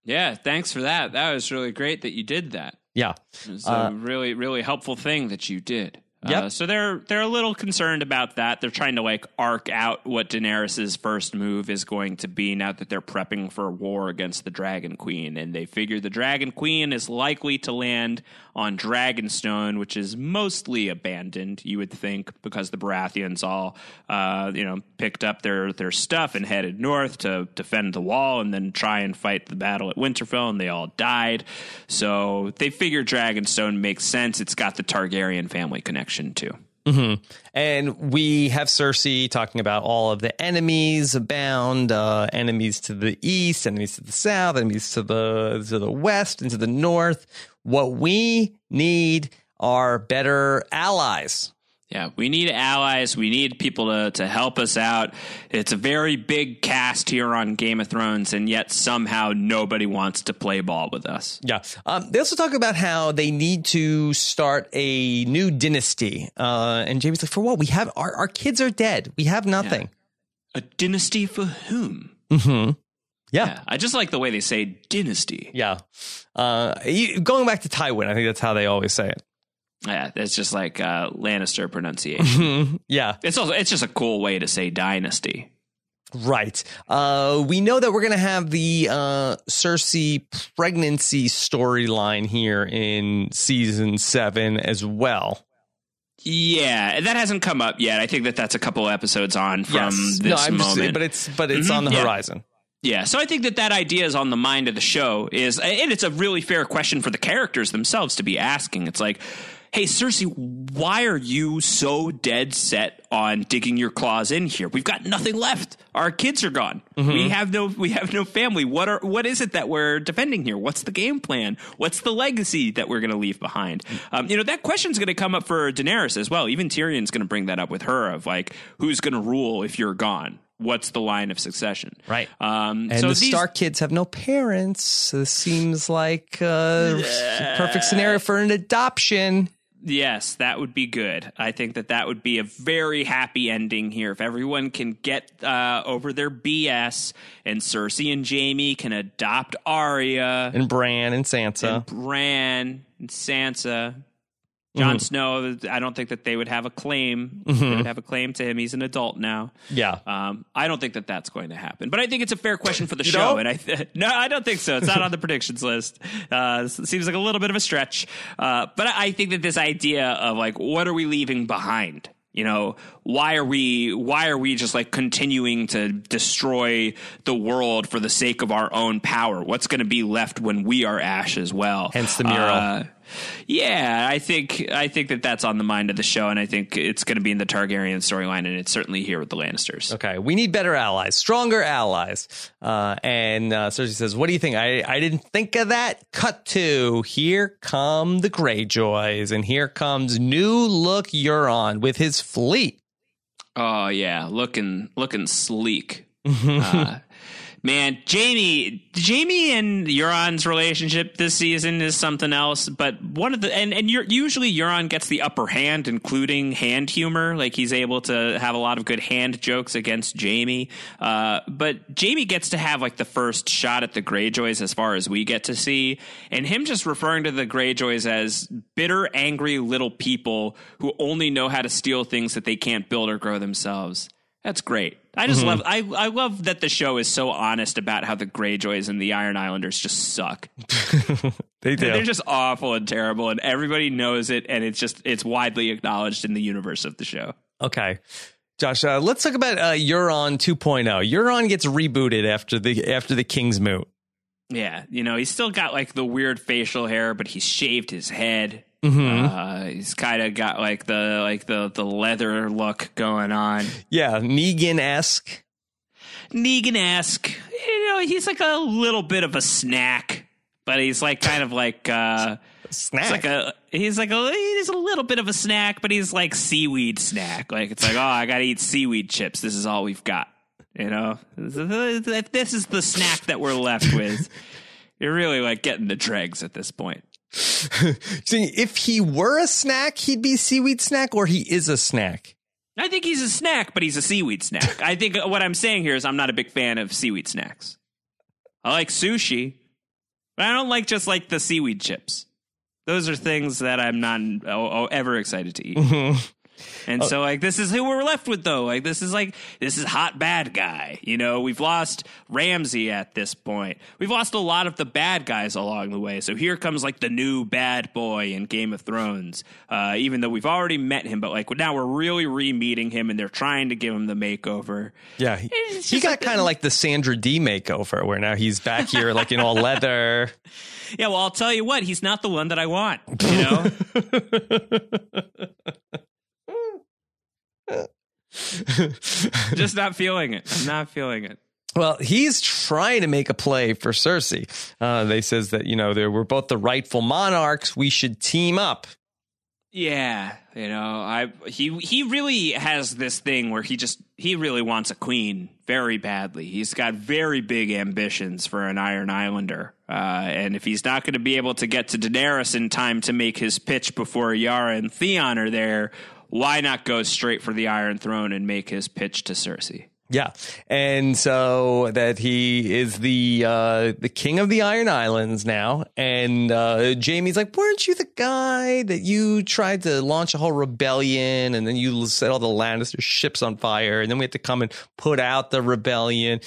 Yeah. Thanks for that. That was really great that you did that. Yeah. It was a really, really helpful thing that you did. Yep. Uh, so they're they're a little concerned about that. They're trying to like arc out what Daenerys's first move is going to be now that they're prepping for a war against the Dragon Queen, and they figure the Dragon Queen is likely to land on Dragonstone, which is mostly abandoned, you would think, because the Baratheons all, uh, you know, picked up their their stuff and headed north to defend the wall and then try and fight the battle at Winterfell, and they all died. So they figure Dragonstone makes sense. It's got the Targaryen family connection too. Mm-hmm. And we have Cersei talking about all of the enemies abound, uh, enemies to the east, enemies to the south, enemies to the to the west and to the north. What we need are better allies. Yeah, we need allies. We need people to, to help us out. It's a very big cast here on Game of Thrones, and yet somehow nobody wants to play ball with us. Yeah. Um, they also talk about how they need to start a new dynasty. Uh, and Jaime's like, for what? We have our, our kids are dead. We have nothing. Yeah. A dynasty for whom? Mm-hmm. Yeah. yeah. I just like the way they say dynasty. Yeah. Uh, going back to Tywin, I think that's how they always say it. Yeah, it's just like uh, Lannister pronunciation. yeah, it's also it's just a cool way to say dynasty. Right. Uh, we know that we're going to have the uh, Cersei pregnancy storyline here in season seven as well. Yeah, that hasn't come up yet. I think that that's a couple episodes on from yes. this no, I'm moment, just, but it's but it's mm-hmm. on the yeah. horizon. Yeah, so I think that that idea is on the mind of the show is, and it's a really fair question for the characters themselves to be asking. It's like, hey, Cersei, why are you so dead set on digging your claws in here? We've got nothing left. Our kids are gone. Mm-hmm. We have no we have no family. What are what is it that we're defending here? What's the game plan? What's the legacy that we're going to leave behind? Um, you know, that question's going to come up for Daenerys as well. Even Tyrion's going to bring that up with her of like, who's going to rule if you're gone? what's the line of succession? Right. Um, and so the these, Stark kids have no parents. This seems like a uh, perfect scenario for an adoption. Yes, that would be good. I think that that would be a very happy ending here. If everyone can get uh, over their BS and Cersei and Jaime can adopt Arya and Bran and Sansa, and Bran and Sansa, Jon mm-hmm. Snow, I don't think that they would have a claim. Mm-hmm. They would have a claim to him. He's an adult now. Yeah. Um, I don't think that that's going to happen. But I think it's a fair question for the show. And I th- no, I don't think so. It's not on the predictions list. Uh, seems like a little bit of a stretch. Uh, but I think that this idea of like, what are we leaving behind? You know, why are we why are we just like continuing to destroy the world for the sake of our own power? What's going to be left when we are ash as well? Hence the mural. Uh, yeah, I think I think that that's on the mind of the show, and I think it's going to be in the Targaryen storyline, and it's certainly here with the Lannisters. Okay, we need better allies, stronger allies. Uh, and uh, Cersei says, "What do you think? I I didn't think of that." Cut to here come the Greyjoys, and here comes new look Euron with his fleet. Oh yeah, looking looking sleek. uh, man, Jaime, Jaime and Euron's relationship this season is something else. But one of the and and usually Euron gets the upper hand, including hand humor. Like he's able to have a lot of good hand jokes against Jaime. Uh, but Jaime gets to have like the first shot at the Greyjoys as far as we get to see, and him just referring to the Greyjoys as bitter, angry little people who only know how to steal things that they can't build or grow themselves. That's great. I just mm-hmm. love I I love that the show is so honest about how the Greyjoys and the Iron Islanders just suck. they do. They're just awful and terrible, and everybody knows it, and it's just it's widely acknowledged in the universe of the show. Okay. Josh, uh, let's talk about uh, Euron 2.0. Euron gets rebooted after the after the King's Moot. Yeah, you know he's still got like the weird facial hair, but he's shaved his head. Mm-hmm. Uh, he's kind of got like the like the the leather look going on. Yeah, Negan esque. Negan esque. You know, he's like a little bit of a snack, but he's like kind of like uh, snack. like a he's like a he's a little bit of a snack, but he's like seaweed snack. Like it's like oh, I got to eat seaweed chips. This is all we've got. You know, this is the snack that we're left with. You're really like getting the dregs at this point. See, if he were a snack, he'd be seaweed snack, or he is a snack. I think he's a snack, but he's a seaweed snack. I think what I'm saying here is I'm not a big fan of seaweed snacks. I like sushi, but I don't like just like the seaweed chips. Those are things that I'm not oh, oh, ever excited to eat. Mm-hmm. And oh. so like this is who we're left with though. Like this is like this is hot bad guy. You know, we've lost Ramsay at this point. We've lost a lot of the bad guys along the way. So here comes like the new bad boy in Game of Thrones. Uh, even though we've already met him, but like now we're really re-meeting him and they're trying to give him the makeover. Yeah. He, he got like kind of like the Sandra Dee makeover where now he's back here like in all leather. Yeah, well, I'll tell you what, he's not the one that I want, you know? Just not feeling it. I'm not feeling it. Well, he's trying to make a play for Cersei. Uh, they says that you know they were both the rightful monarchs. We should team up. Yeah, you know, I he he really has this thing where he just he really wants a queen very badly. He's got very big ambitions for an Iron Islander, uh, and if he's not going to be able to get to Daenerys in time to make his pitch before Yara and Theon are there, why not go straight for the Iron Throne and make his pitch to Cersei? Yeah, and so that he is the uh, the king of the Iron Islands now, and uh, Jaime's like, weren't you the guy that you tried to launch a whole rebellion, and then you set all the Lannister ships on fire, and then we had to come and put out the rebellion.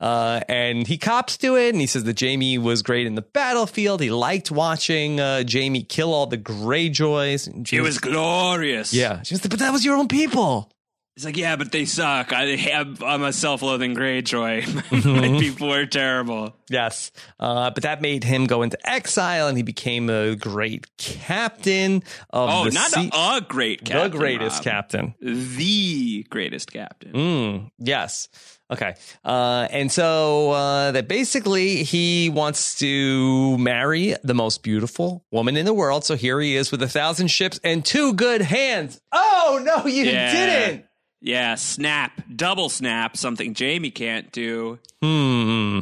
Uh, and he cops to it, and he says that Jaime was great in the battlefield. He liked watching uh, Jaime kill all the Greyjoys. It was glorious. Yeah, she was like, but that was your own people. He's like, yeah, but they suck. I have, I'm a self-loathing Greyjoy. My people are terrible. Yes, uh, but that made him go into exile, and he became a great captain of Oh, the not sea- a, a great captain. the greatest Rob. captain. The greatest captain. Mm, yes. Okay. Uh, and so uh, that basically he wants to marry the most beautiful woman in the world. So here he is with a thousand ships and two good hands. Oh no, you Yeah. didn't. Yeah, snap, double snap, something Jaime can't do. Hmm.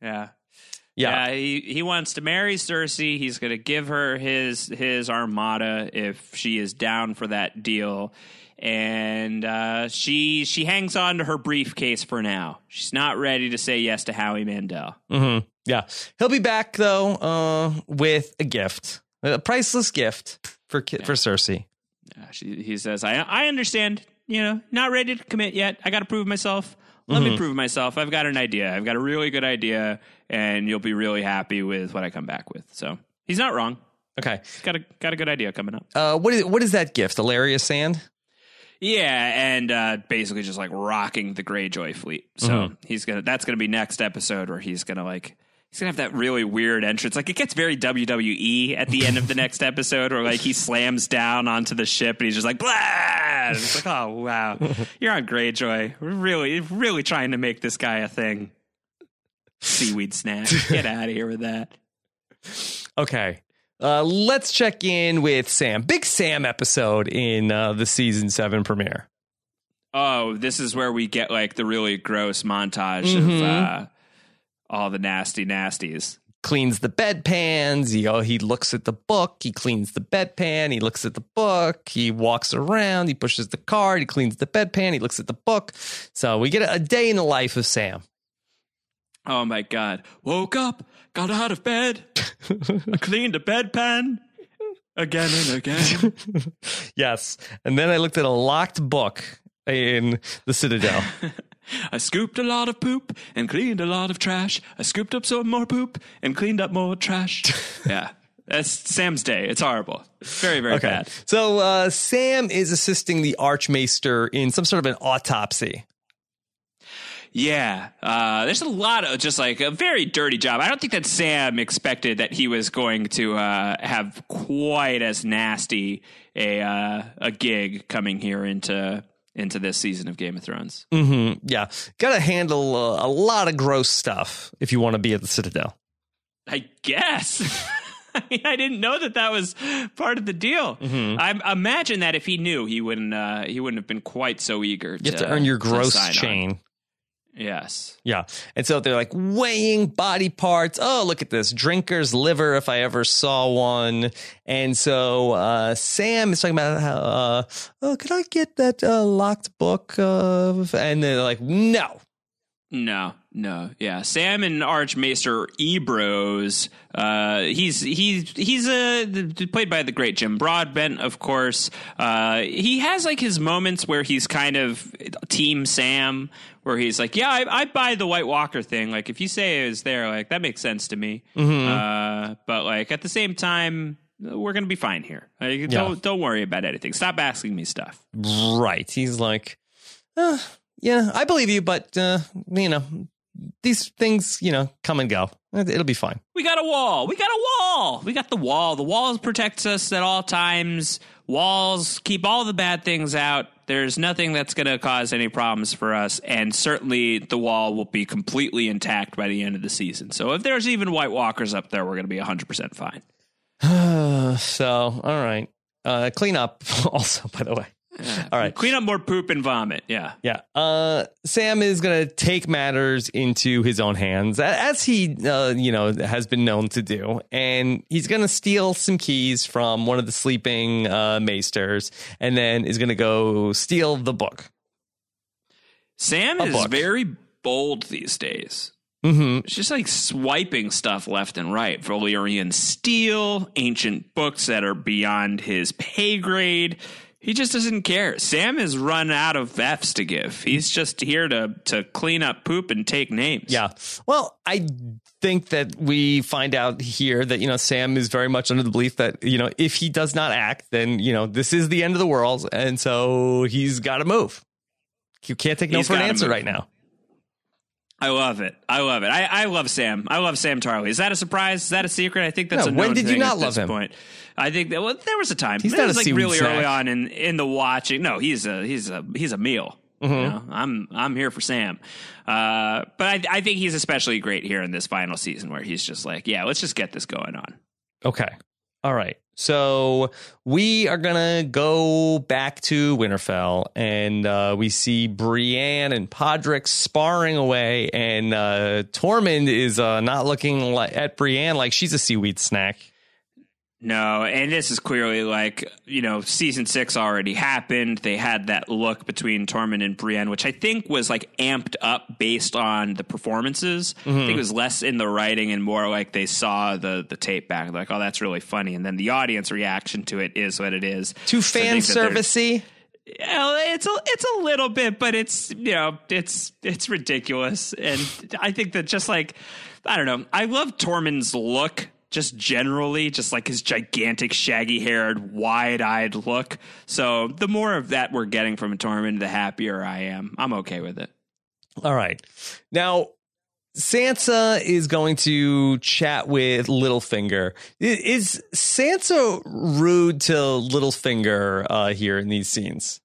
Yeah. Yeah. he, he wants to marry Cersei. He's going to give her his his armada if she is down for that deal. And uh, she she hangs on to her briefcase for now. She's not ready to say yes to Howie Mandel. hmm Yeah. He'll be back though uh, with a gift, a priceless gift for Ki- for Cersei. She, he says, I, I understand, you know, not ready to commit yet. I got to prove myself. Let me prove myself. I've got an idea. I've got a really good idea, and you'll be really happy with what I come back with. So he's not wrong. Okay. He's got a got a good idea coming up. Uh, what is what is that gift? Ellaria Sand. Yeah, and uh, basically just like rocking the Greyjoy fleet. So he's gonna that's gonna be next episode where he's gonna like he's gonna have that really weird entrance. Like it gets very WWE at the end of the next episode where like he slams down onto the ship and he's just like blah. It's like oh wow, Euron Greyjoy. We're really really trying to make this guy a thing. Seaweed snack. Get out of here with that. Okay. Uh, let's check in with Sam. Big Sam episode in uh, the season seven premiere. Oh, this is where we get like the really gross montage Mhm. of uh, all the nasty nasties. Cleans the bedpans. He oh, he looks at the book. He cleans the bedpan. He looks at the book. He walks around. He pushes the cart. He cleans the bedpan. He looks at the book. So we get a, a day in the life of Sam. Oh my god. Woke up, got out of bed, cleaned a bedpan again and again. Yes. And then I looked at a locked book in the Citadel. I scooped a lot of poop and cleaned a lot of trash. I scooped up some more poop and cleaned up more trash. yeah. That's Sam's day. It's horrible. Very, very Okay. bad. So uh, Sam is assisting the Archmaester in some sort of an autopsy. Yeah, uh, there's a lot of just like a very dirty job. I don't think that Sam expected that he was going to uh, have quite as nasty a uh, a gig coming here into into this season of Game of Thrones. hmm Yeah. Got to handle uh, a lot of gross stuff if you want to be at the Citadel. I guess. I mean, I didn't know that that was part of the deal. I imagine that if he knew, he wouldn't. Uh, he wouldn't have been quite so eager. You have to earn your gross chain. on. Yes. Yeah. And so they're like weighing body parts. Oh, look at this drinker's liver if I ever saw one. And so uh, Sam is talking about how, uh, oh, could I get that uh, locked book? Of? And they're like, no. No, no, yeah. Sam and Archmaester Ebrose. Uh, he's he's he's uh, played by the great Jim Broadbent, of course. Uh, he has like his moments where he's kind of Team Sam, where he's like, "Yeah, I, I buy the White Walker thing. Like, if you say it was there, like that makes sense to me." Uh, but like at the same time, we're gonna be fine here. Like, don't don't worry about anything. Stop asking me stuff. Right. He's like, uh, yeah, I believe you, but, uh, you know, these things, you know, come and go. It'll be fine. We got a wall. We got a wall. We got the wall. The wall protects us at all times. Walls keep all the bad things out. There's nothing that's going to cause any problems for us, and certainly the wall will be completely intact by the end of the season. So if there's even White Walkers up there, we're going to be 100% fine. so, all right. Uh, clean up also, by the way. All right. Clean up more poop and vomit. Yeah. Yeah. Uh, Sam is going to take matters into his own hands, as he, uh, you know, has been known to do. And he's going to steal some keys from one of the sleeping uh, maesters and then is going to go steal the book. Sam A is book. very bold these days. Mm-hmm. It's just like swiping stuff left and right. Valyrian steel, ancient books that are beyond his pay grade. He just doesn't care. Sam has run out of F's to give. He's just here to to clean up poop and take names. Yeah. Well, I think that we find out here that, you know, Sam is very much under the belief that, you know, if he does not act, then, you know, this is the end of the world. And so he's got to move. You can't take no He's for an answer move. right now. I love it. I love it. I, I love Sam. I love Sam Tarly. Is that a surprise? Is that a secret? I think that's No, a when did you not love him? Point. I think that well, there was a time. He's it not was a like really snack. early on in in the watching. No, he's a he's a he's a meal. Mm-hmm. You know, I'm I'm here for Sam, uh, but I, I think he's especially great here in this final season where he's just like, yeah, let's just get this going on. Okay. All right. So we are to go back to Winterfell and uh, we see Brienne and Podrick sparring away, and uh, Tormund is uh, not looking li- at Brienne like she's a seaweed snack. No, and this is clearly like, you know, season six already happened. They had that look between Tormund and Brienne, which I think was like amped up based on the performances. I think mm-hmm. it was less in the writing and more like they saw the the tape back, like, oh, that's really funny. And then the audience reaction to it is what it is. Too So fan there's- servicey. It's a it's a little bit, but it's you know it's it's ridiculous, and I think that just like I don't know, I love Tormund's look just generally, just like his gigantic, shaggy haired, wide eyed look. So the more of that we're getting from Tormund, the happier I am. I'm okay with it. All right. Now, Sansa is going to chat with Littlefinger. Is Sansa rude to Littlefinger uh, here in these scenes?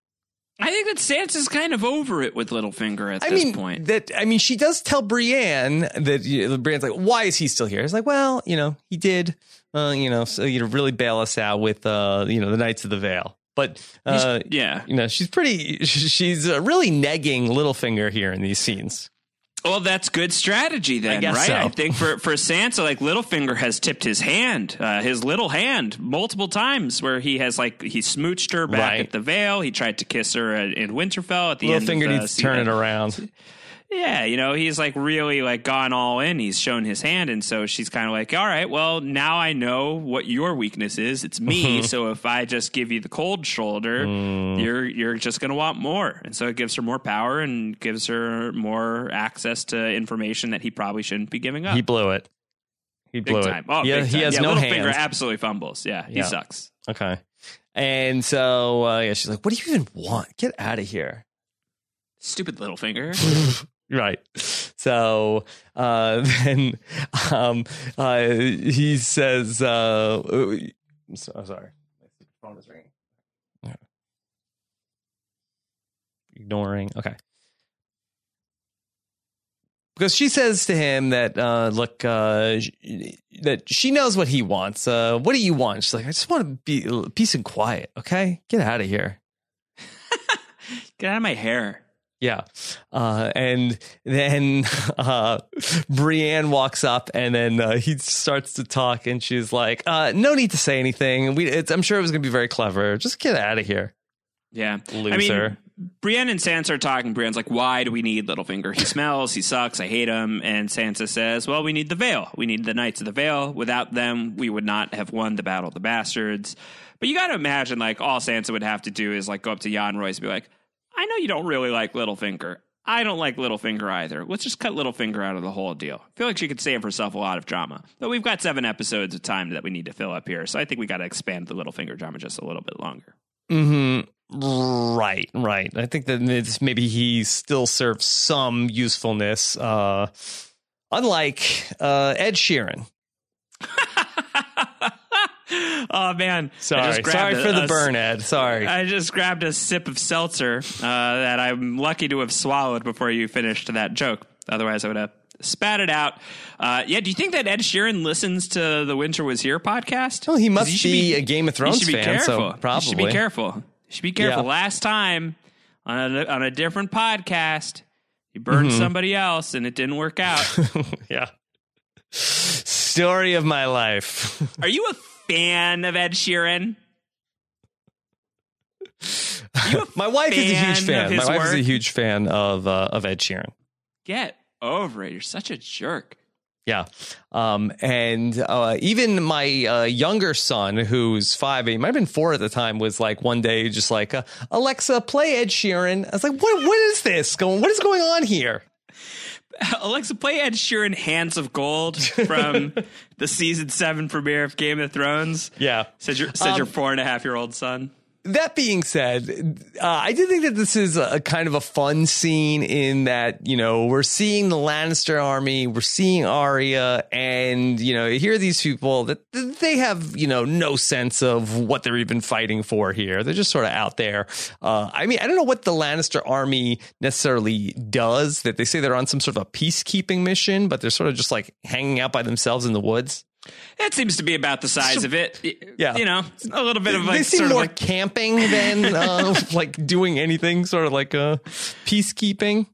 I think that Sansa's kind of over it with Littlefinger at I this mean, point. that I mean, she does tell Brienne that you know, Brienne's like, "Why is he still here?" It's like, well, you know, he did, uh, you know, so you know, really bail us out with, uh, you know, the Knights of the Vale. But uh, yeah. you know, she's pretty. She's uh, really negging Littlefinger here in these scenes. Well, that's good strategy then, guess right? so. I think for for Sansa, like Littlefinger has tipped his hand, uh, his little hand, multiple times, where he has like he smooched her back Right. at the Vale. He tried to kiss her at, in Winterfell at the end. Littlefinger of the needs to turn it around. Yeah, you know, he's like really like gone all in. He's shown his hand, and so she's kind of like, "All right, well, now I know what your weakness is. It's me. so if I just give you the cold shoulder, Mm. you're you're just going to want more." And so it gives her more power and gives her more access to information that he probably shouldn't be giving up. He blew it. He big blew time. it. Oh, yeah, big he has yeah, no Littlefinger hands. absolutely fumbles. Yeah, he Yeah. sucks. Okay. And so uh, yeah, she's like, "What do you even want? Get out of here!" Stupid Littlefinger. Right. So uh, then um, uh, he says, uh, I'm so- I'm sorry. My phone is ringing. Yeah. Ignoring. Okay. Because she says to him that, uh, look, uh, that she knows what he wants. Uh, what do you want? She's like, I just want to be peace and quiet. Okay. Get out of here. Get out of my hair. Yeah. Uh, and then uh, Brienne walks up and then uh, he starts to talk and she's like, uh, no need to say anything. We, it's, I'm sure it was going to be very clever. Just get out of here. Yeah. Loser. I mean, Brienne and Sansa are talking. Brienne's like, why do we need Littlefinger? He smells, he sucks, I hate him. And Sansa says, well, we need the Vale. We need the Knights of the Vale. Without them, we would not have won the Battle of the Bastards. But you got to imagine, like, all Sansa would have to do is, like, go up to Yohn Royce and be like, I know you don't really like Littlefinger. I don't like Littlefinger either. Let's just cut Littlefinger out of the whole deal. I feel like she could save herself a lot of drama. But we've got seven episodes of time that we need to fill up here. So I think we got to expand the Littlefinger drama just a little bit longer. hmm Right, right. I think that maybe he still serves some usefulness, uh, unlike uh, Ed Sheeran. oh man, sorry, sorry for the burn, Ed. Sorry, I just grabbed a sip of seltzer uh, that I'm lucky to have swallowed before you finished that joke. Otherwise, I would have spat it out. Uh, yeah, do you think that Ed Sheeran listens to the Winter Was Here podcast? Well, he must he be, be, a Game of Thrones fan, careful. so probably. You should be careful. You should be careful. Yeah. Last time on a, on a different podcast, you burned mm-hmm. somebody else and it didn't work out. yeah. Story of my life. Are you a fan of Ed Sheeran? my wife is a huge fan. My wife work? is a huge fan of uh, of Ed Sheeran. Get over it. You're such a jerk. Yeah. Um, and uh, even my uh, younger son, who's five, he might have been four at the time, was like one day just like, uh, Alexa, play Ed Sheeran. I was like, what, what is this going? What is going on here? Alexa, play Ed Sheeran "Hands of Gold" from the season seven premiere of Game of Thrones. Yeah, said your said um, your four and a half year old son that being said, uh, I do think that this is a, a, kind of a fun scene in that, you know, we're seeing the Lannister army, we're seeing Arya, and, you know, here are these people that they have, you know, no sense of what they're even fighting for here. They're just sort of out there. Uh, I mean, I don't know what the Lannister army necessarily does, that they say they're on some sort of a peacekeeping mission, but they're sort of just like hanging out by themselves in the woods. That seems to be about the size so, of it. Yeah, you know, a little bit of like they seem more like camping than uh, like doing anything, sort of like a uh, peacekeeping.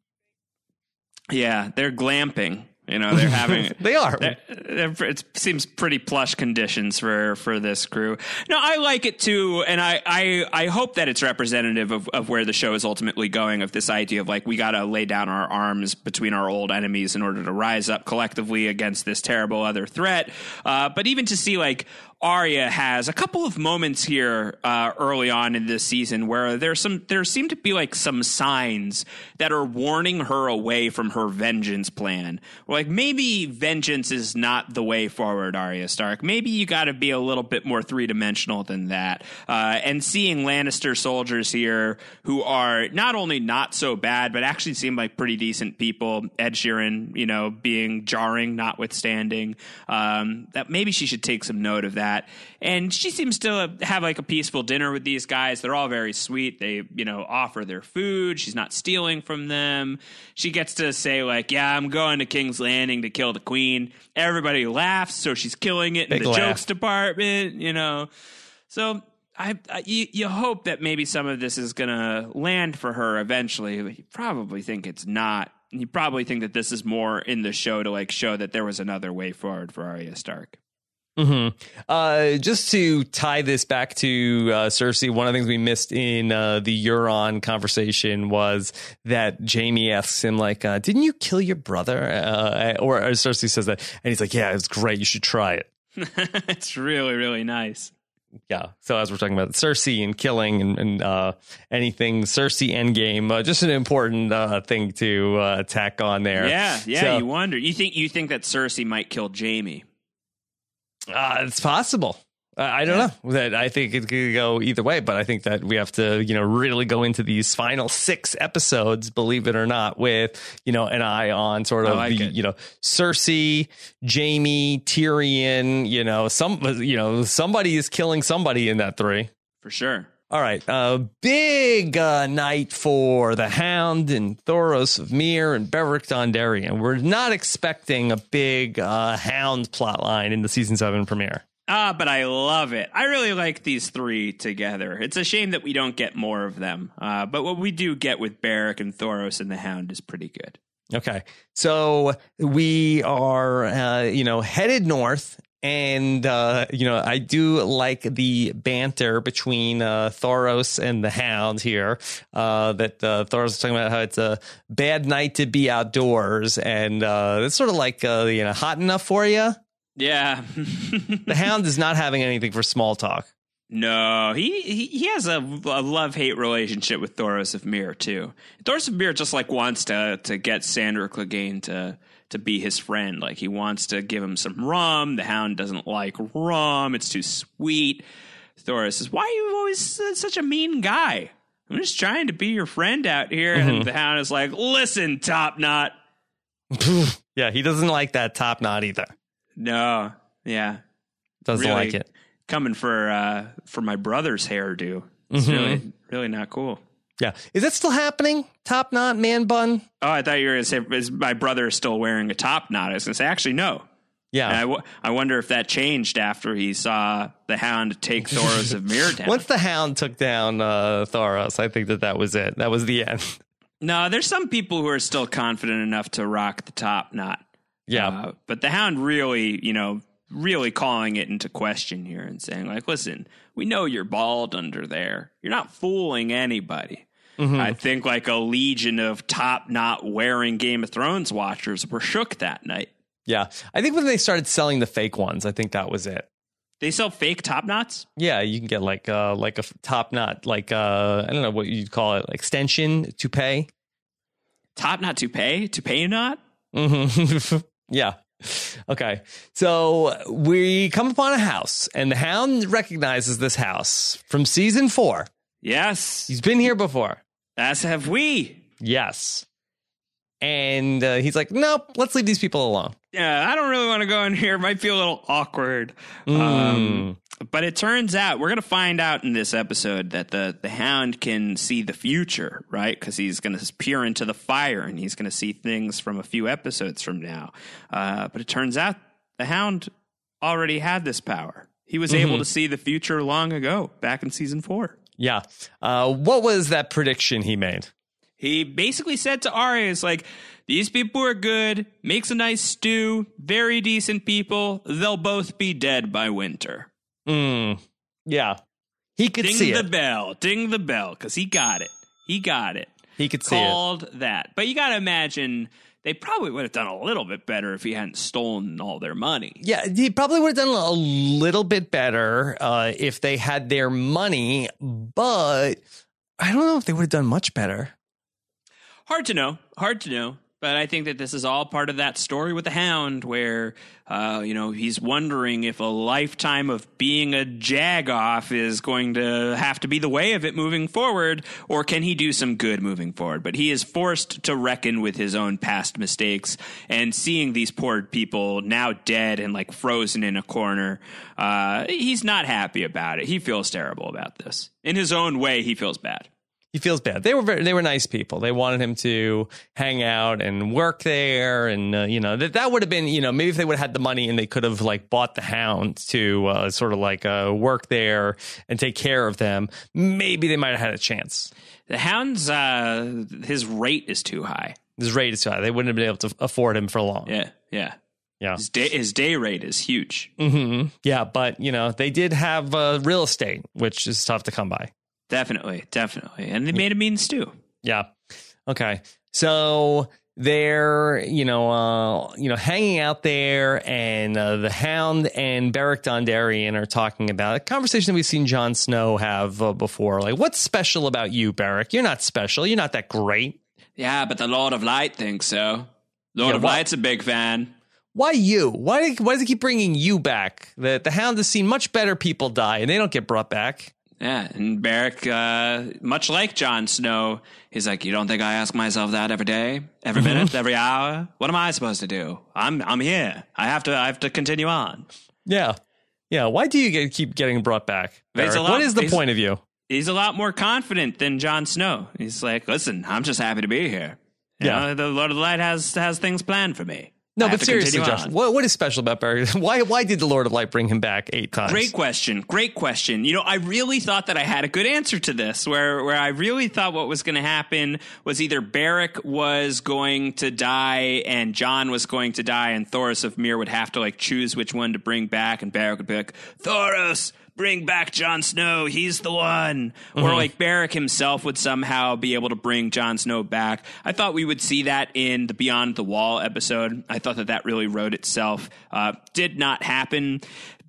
Yeah, they're glamping. You know, they're having they are. They're, they're, it seems pretty plush conditions for for this crew. No, I like it too, and I I, I hope that it's representative of, of where the show is ultimately going. Of this idea of like we got to lay down our arms between our old enemies in order to rise up collectively against this terrible other threat. Uh, but even to see like Arya has a couple of moments here uh, early on in this season where there's some there seem to be like some signs that are warning her away from her vengeance plan. Like maybe vengeance is not the way forward, Arya Stark. Maybe you got to be a little bit more three dimensional than that. Uh, and seeing Lannister soldiers here who are not only not so bad, but actually seem like pretty decent people. Ed Sheeran, you know, being jarring, notwithstanding. Um, that maybe she should take some note of that that. And she seems to have like a peaceful dinner with these guys. They're all very sweet. They, you know, offer their food. She's not stealing from them. She gets to say like, "Yeah, I'm going to King's Landing to kill the queen." Everybody laughs, so she's killing it Big in the laugh. jokes department, you know. So I, I you, you, hope that maybe some of this is going to land for her eventually. But you probably think it's not. You probably think that this is more in the show to like show that there was another way forward for Arya Stark. Mm-hmm. Uh, just to tie this back to uh, Cersei, one of the things we missed in uh, the Euron conversation was that Jaime asks him, like, uh, "Didn't you kill your brother?" Uh, or, or, Cersei says that, and he's like, "Yeah, it's great. You should try it." it's really, really nice. Yeah. So as we're talking about Cersei and killing and, and uh, anything Cersei Endgame, just an important thing to tack on there. Yeah, yeah. So, you wonder. You think you think that Cersei might kill Jaime? Uh, it's possible. I don't yeah. know that I think it could go either way, but I think that we have to, you know, really go into these final six episodes, believe it or not, with, you know, an eye on sort of like the, you know, Cersei, Jaime, Tyrion, you know, some, you know, somebody is killing somebody in that three. For sure. All right, uh, big uh, night for the Hound and Thoros of Myr and Beric Dondarrion. We're not expecting a big uh, Hound plotline in the season seven premiere. Ah, but I love it. I really like these three together. It's a shame that we don't get more of them. Uh, but what we do get with Beric and Thoros and the Hound is pretty good. Okay, so we are, uh, you know, headed north and uh, you know I do like the banter between uh, Thoros and the Hound here. Uh, that uh, Thoros is talking about how it's a bad night to be outdoors, and uh, it's sort of like uh, you know hot enough for you. Yeah, the Hound is not having anything for small talk. No, he he, he has a, a love hate relationship with Thoros of Myr too. Thoros of Myr just like wants to to get Sandor Clegane to to be his friend. Like he wants to give him some rum. The hound doesn't like rum. It's too sweet. Thoros says, Why are you always uh, such a mean guy? I'm just trying to be your friend out here. Mm-hmm. And the hound is like, Listen, Top Knot. yeah, he doesn't like that Top Knot either. No. Yeah. Doesn't really, like it. coming for uh, for my brother's hairdo. It's Mm-hmm. really really not cool. Yeah. Is that still happening? Top knot, man bun? Oh, I thought you were going to say is my brother still wearing a top knot. I was going to say actually no. Yeah. And I, w- I wonder if that changed after he saw the Hound take Thoros of Myr down. Once the hound took down uh, Thoros, I think that that was it. That was the end. No, there's some people who are still confident enough to rock the top knot. Yeah. Uh, but the Hound really, you know, really calling it into question here and saying, like, listen, we know you're bald under there. You're not fooling anybody. Mm-hmm. I think like a legion of top knot wearing Game of Thrones watchers were shook that night. yeah. I think when they started selling the fake ones, I think that was it. They sell fake top knots? Yeah, you can get like uh like a top knot, like uh I don't know what you'd call it, extension toupee. Top knot toupee? Toupee knot? hmm yeah. Okay. So we come upon a house, and the hound recognizes this house from season four. Yes. He's been here before. As have we. Yes. And uh, he's like, nope, let's leave these people alone. Yeah, I don't really want to go in here. It might feel a little awkward. Um, but it turns out we're going to find out in this episode that the the hound can see the future, right? Because he's going to peer into the fire and he's going to see things from a few episodes from now. Uh, but it turns out the hound already had this power. He was able to see the future long ago, back in season four. Yeah. Uh, what was that prediction he made? He basically said to Arya, "Is like these people are good, makes a nice stew, very decent people. They'll both be dead by winter." Mm, yeah. He could Ding see the it. bell, ding the bell, because he got it. He got it. He could see it. Called that. But you got to imagine they probably would have done a little bit better if he hadn't stolen all their money. Yeah, he probably would have done a little bit better uh, if they had their money, but I don't know if they would have done much better. Hard to know. Hard to know. But I think that this is all part of that story with the hound where, uh, you know, he's wondering if a lifetime of being a jagoff is going to have to be the way of it moving forward, or can he do some good moving forward? But he is forced to reckon with his own past mistakes and seeing these poor people now dead and like frozen in a corner. Uh, he's not happy about it. He feels terrible about this. In his own way, he feels bad. He feels bad. They were very, they were nice people. They wanted him to hang out and work there, and uh, you know that that would have been you know maybe if they would have had the money and they could have like bought the hound to uh, sort of like uh, work there and take care of them. Maybe they might have had a chance. The hound's uh, his rate is too high. His rate is too high. They wouldn't have been able to afford him for long. Yeah, yeah. Yeah. His day his day rate is huge. hmm Yeah, but you know they did have uh, real estate, which is tough to come by. Definitely, definitely, and they made a mean stew. Yeah. Okay. So they're you know uh, you know hanging out there, and uh, the Hound and Beric Dondarrion are talking about a conversation that we've seen Jon Snow have uh, before. Like, what's special about you, Beric? You're not special. You're not that great. Yeah, but the Lord of Light thinks so. Lord Yeah, of what- Light's a big fan. Why you? Why why does it keep bringing you back? The the Hound has seen much better people die, and they don't get brought back. Yeah, and Beric, uh, much like Jon Snow, he's like, "You don't think I ask myself that every day, every minute, every hour? What am I supposed to do? I'm I'm here. I have to I have to continue on." Yeah. Yeah. Why do you get, keep getting brought back? Lot- what is the point of you? he's a lot more confident than Jon Snow. He's like, listen, I'm just happy to be here. You Yeah. know, the Lord of the Light has has things planned for me. No, I but seriously, Josh, what, what is special about Barry? Why why did the Lord of Light bring him back eight times? Great question. Great question. You know, I really thought that I had a good answer to this, where where I really thought what was going to happen was either Beric was going to die and Jon was going to die, and Thoros of Myr would have to like choose which one to bring back, and Beric would be like, Thoros. Bring back Jon Snow. He's the one. Or like Beric himself would somehow be able to bring Jon Snow back. I thought we would see that in the Beyond the Wall episode. I thought that that really wrote itself. Uh, did not happen.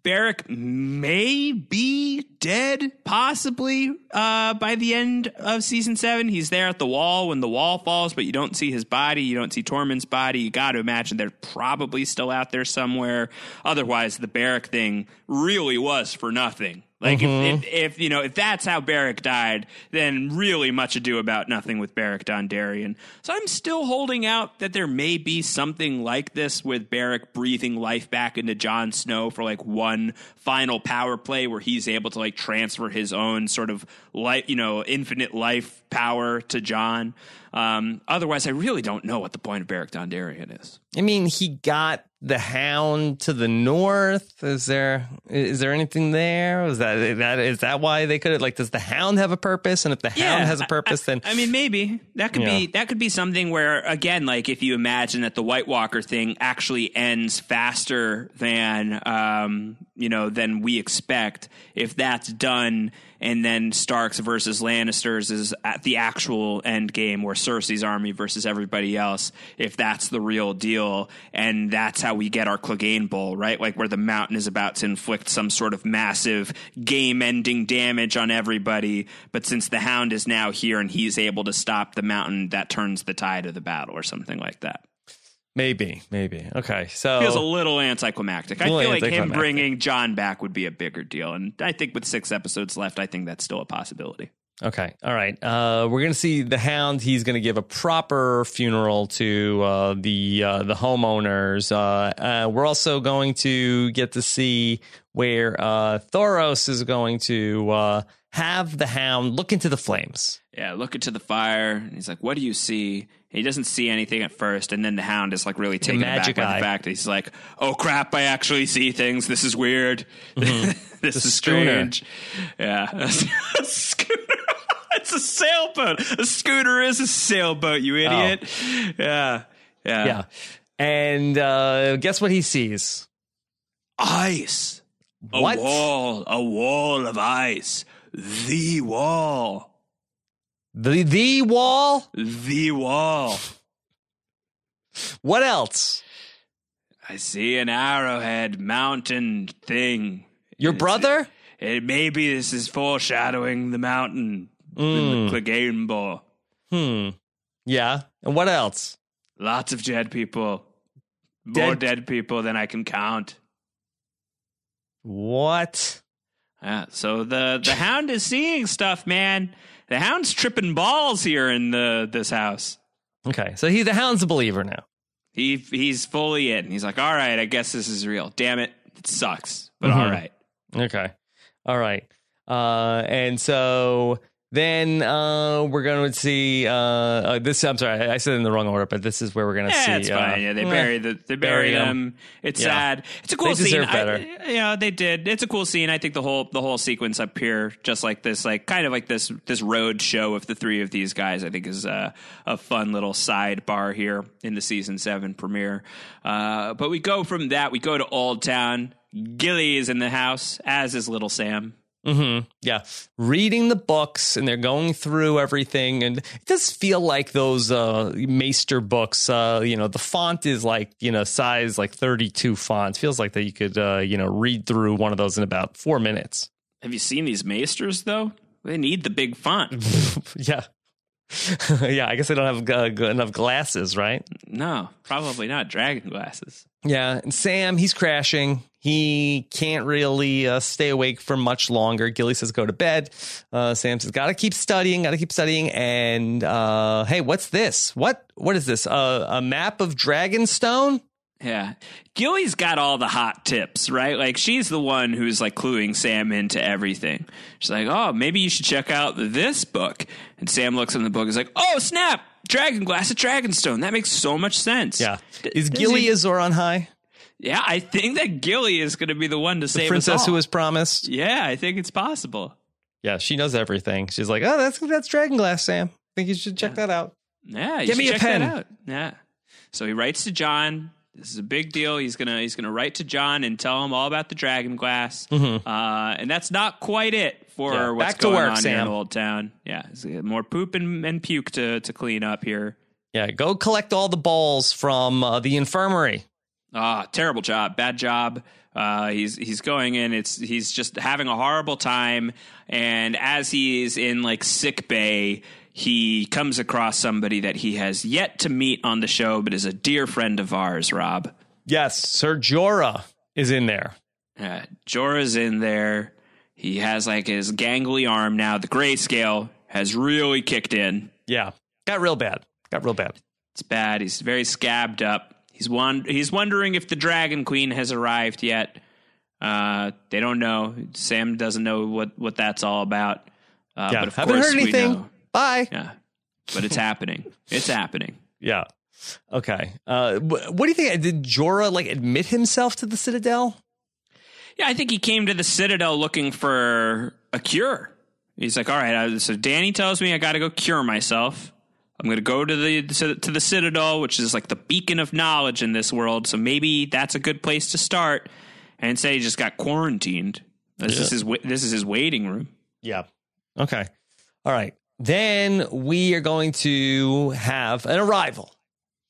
Beric may be dead, possibly uh, by the end of season seven. He's there at the wall when the wall falls, but you don't see his body. You don't see Tormund's body. You got to imagine they're probably still out there somewhere. Otherwise, the Beric thing really was for nothing. Like if, if, if you know if that's how Beric died, then really much ado about nothing with Beric Dondarrion. So I'm still holding out that there may be something like this with Beric breathing life back into Jon Snow for like one final power play where he's able to like transfer his own sort of life, you know, infinite life power to Jon. Um, otherwise, I really don't know what the point of Beric Dondarrion is. I mean, he got the Hound to the north. Is there is there anything there? Is that that is that why they could have like? Does the Hound have a purpose? And if the Hound has a purpose, I, then I mean, maybe that could Yeah. be that could be something where again, like if you imagine that the White Walker thing actually ends faster than um, you know than we expect. If that's done, and then Starks versus Lannisters is at the actual end game where Cersei's army versus everybody else. If that's the real deal, and that's how we get our Clegane Bowl, right? Like where the Mountain is about to inflict some sort of massive game-ending damage on everybody, but since the Hound is now here and he's able to stop the Mountain, that turns the tide of the battle, or something like that. maybe maybe okay. So Feels a little anticlimactic. I Little feel like him bringing Jon back would be a bigger deal, and I think with six episodes left, I think that's still a possibility. Okay. All right. Uh, we're going to see the Hound. He's going to give a proper funeral to uh, the uh, the homeowners. Uh, uh, we're also going to get to see where uh, Thoros is going to uh, have the Hound look into the flames. Yeah, look into the fire, and he's like, "What do you see?" He doesn't see anything at first, and then the Hound is like really taken aback magic by the fact that he's like, "Oh crap! I actually see things. This is weird. this The is schooner. strange." Yeah, schooner. It's a sailboat. A scooter is a sailboat. You idiot. Yeah, yeah, Yeah. And uh, guess what he sees? Ice. What? A wall. A wall of ice. The wall. The the wall. The wall. What else? I see an arrowhead mountain thing. Your brother? It, maybe this is foreshadowing the mountain in the Clegane Bowl. Hmm. Yeah. And what else? Lots of dead people. More Dead- dead people than I can count. What? Yeah, so the the hound is seeing stuff, man. The hound's tripping balls here in the this house. Okay. So he the Hound's a believer now. He he's fully in. He's like, all right, I guess this is real. Damn it, it sucks, but Mhm. all right. Okay. All right. Uh, and so then uh, we're going to see uh, uh, this. I'm sorry, I said it in the wrong order, but this is where we're going to Yeah, see. it's uh, fine. Yeah, they bury the they bury bury 'em. them. It's Yeah. sad. It's a cool They scene. deserve better. I, yeah, they did. It's a cool scene. I think the whole the whole sequence up here, just like this, like kind of like this this road show of the three of these guys, I think is a, a fun little sidebar here in the season seven premiere. Uh, but we go from that, we go to Oldtown. Gilly is in the house, as is Little Sam. Mhm, yeah, reading the books and they're going through everything, and it does feel like those uh, Maester books. Uh, you know, the font is like you know size like 32 fonts. Feels like that you could uh, you know read through one of those in about four minutes. Have you seen these maesters though? They need the big font. yeah. yeah, I guess they don't have uh, enough glasses, right? no, probably not. Dragon glasses. Yeah, and Sam, he's crashing. He can't really uh, stay awake for much longer. Gilly says, "Go to bed." Uh, Sam says, "Got to keep studying. Got to keep studying." And uh, hey, what's this? What what is this? A map of Dragonstone? Yeah. Gilly's got all the hot tips, right? Like she's the one who's like cluing Sam into everything. She's like, "Oh, maybe you should check out this book." And Sam looks in the book is like, "Oh, snap. Dragon glass at Dragonstone. That makes so much sense." Yeah. Is does Gilly he- Azor Ahai? Yeah, I think that Gilly is going to be the one to save The Princess us all. who was promised? Yeah, I think it's possible. Yeah, she knows everything. She's like, "Oh, that's that's Dragonglass, Sam. I think you should check that out." Yeah, you Give should me a check pen. That out. Yeah. So he writes to Jon. This is a big deal. He's gonna he's gonna write to Jon and tell him all about the dragon glass. Uh, and that's not quite it for Mm-hmm. Yeah, what's going work, on here in Sam. Oldtown. Yeah, uh, more poop and, and puke to to clean up here. Yeah, go collect all the balls from uh, the infirmary. Ah, terrible job, bad job. Uh, he's he's going in. It's he's just having a horrible time. And as he's in like sick bay, he comes across somebody that he has yet to meet on the show, but is a dear friend of ours, Rob. Yes, Sir Jorah is in there. Uh, Jorah's in there. he has like his gangly arm now. The grayscale has really kicked in. Yeah, got real bad. Got real bad. It's bad. He's very scabbed up. He's one. He's wondering if the Dragon Queen has arrived yet. Uh, they don't know. Sam doesn't know what what that's all about. Uh, yeah, but of haven't course heard we anything. Bye. Yeah, but it's happening. It's happening. Yeah. Okay. Uh, what do you think? Did Jorah like admit himself to the Citadel? Yeah, I think he came to the Citadel looking for a cure. He's like, all right, I- so Dany tells me I got to go cure myself. I'm going to go to the to the Citadel, which is like the beacon of knowledge in this world. So maybe that's a good place to start. And say he just got quarantined. This is his this is his waiting room. Yeah. Okay. All right. Then we are going to have an arrival.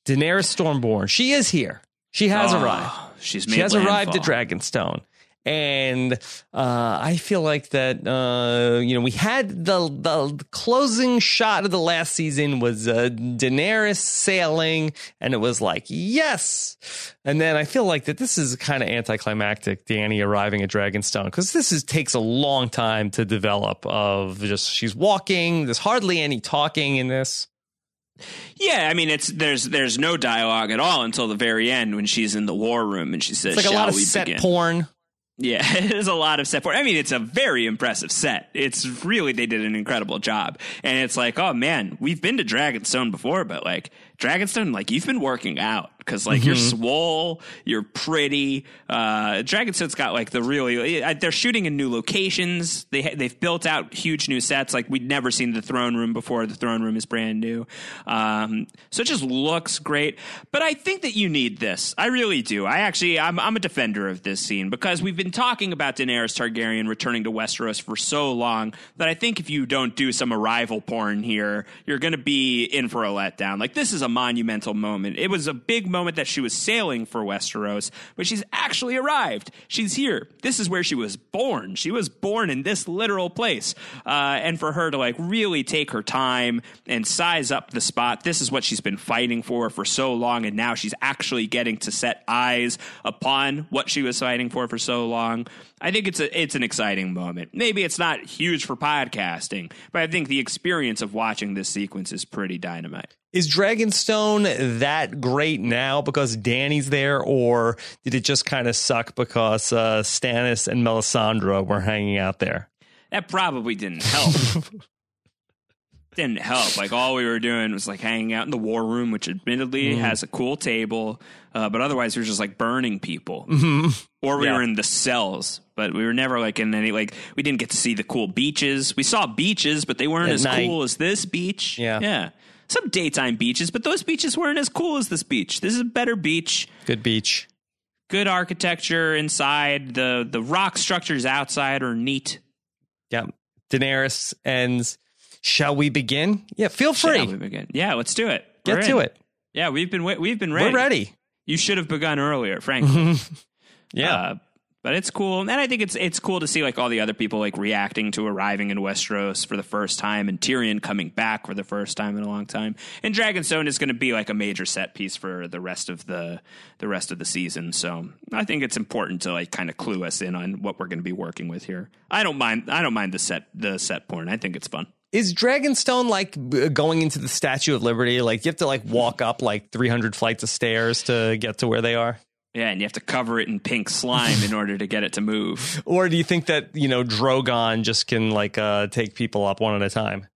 Daenerys Stormborn. She is here. She has Oh, arrived. She's made She has arrived at. Dragonstone. And uh, I feel like that uh, you know we had the the closing shot of the last season was uh, Daenerys sailing, and it was like yes, and then I feel like that this is kind of anticlimactic. Dany arriving at Dragonstone because this is takes a long time to develop. Of just she's walking, there's hardly any talking in this. Yeah, I mean it's there's there's no dialogue at all until the very end when she's in the war room and she says, It's like a "Shall lot of we set begin?" porn. Yeah, it is a lot of set for. I mean, it's a very impressive set. It's really they did an incredible job, and it's like, oh man, we've been to Dragonstone before, but like Dragonstone, like you've been working out because like you're swole, you're pretty. Uh, Dragonstone's got like the really. uh, They're shooting in new locations. They they've built out huge new sets. Like we'd never seen the throne room before. The throne room is brand new, um, so it just looks great. But I think that you need this. I really do. I actually, I'm I'm a defender of this scene because we've been talking about Daenerys Targaryen returning to Westeros for so long that I think if you don't do some arrival porn here, you're going to be in for a letdown. Like this is a monumental moment. It was a big moment that she was sailing for Westeros, but she's actually arrived. She's here. This is where she was born. She was born in this literal place, uh, and for her to like really take her time and size up the spot. This is what she's been fighting for for so long, and now she's actually getting to set eyes upon what she was fighting for for so long. I think it's a it's an exciting moment. Maybe it's not huge for podcasting, but I think the experience of watching this sequence is pretty dynamite. Is Dragonstone that great now because Dany's there, or did it just kind of suck because uh, Stannis and Melisandre were hanging out there? That probably didn't help. didn't help. Like all we were doing was like hanging out in the war room, which admittedly has a cool table, uh, but otherwise we were just like burning people. Or we Yeah. were in the cells, but we were never like in any like we didn't get to see the cool beaches. We saw beaches, but they weren't At as night. cool as this beach. Yeah. yeah. Some daytime beaches, but those beaches weren't as cool as this beach. This is a better beach Good beach. good architecture inside. The the rock structures outside are neat. Yeah. Daenerys ends. Shall we begin? Yeah, feel free. Shall we begin? Yeah, let's do it. Get We're to in. it. Yeah, we've been we've been ready. We're ready. You should have begun earlier, frankly. Yeah. Uh, but it's cool, and I think it's it's cool to see like all the other people like reacting to arriving in Westeros for the first time, and Tyrion coming back for the first time in a long time. And Dragonstone is going to be like a major set piece for the rest of the the rest of the season. So I think it's important to like kind of clue us in on what we're going to be working with here. I don't mind. I don't mind the set the set porn. I think it's fun. Is Dragonstone like going into the Statue of Liberty? Like you have to like walk up like 300 flights of stairs to get to where they are? Yeah, and you have to cover it in pink slime in order to get it to move. Or do you think that, you know, Drogon just can like uh take people up one at a time?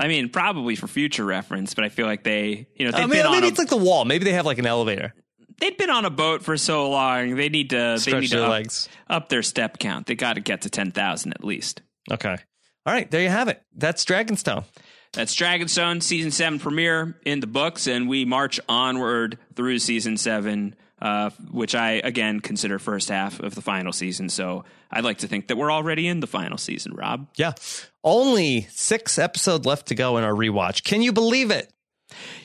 I mean, probably for future reference, but I feel like they, you know, I they've mean, been on maybe a, it's like the wall. Maybe they have like an elevator. they've been on a boat for so long. They need to they Stretch need their to up, legs. up their step count. They got to get to ten thousand at least. Okay. All right, there you have it. That's Dragonstone. That's Dragonstone season seven premiere in the books, and we march onward through season seven, uh, which I again consider first half of the final season. So I'd like to think that we're already in the final season. Rob, Yeah. Only six episodes left to go in our rewatch. Can you believe it?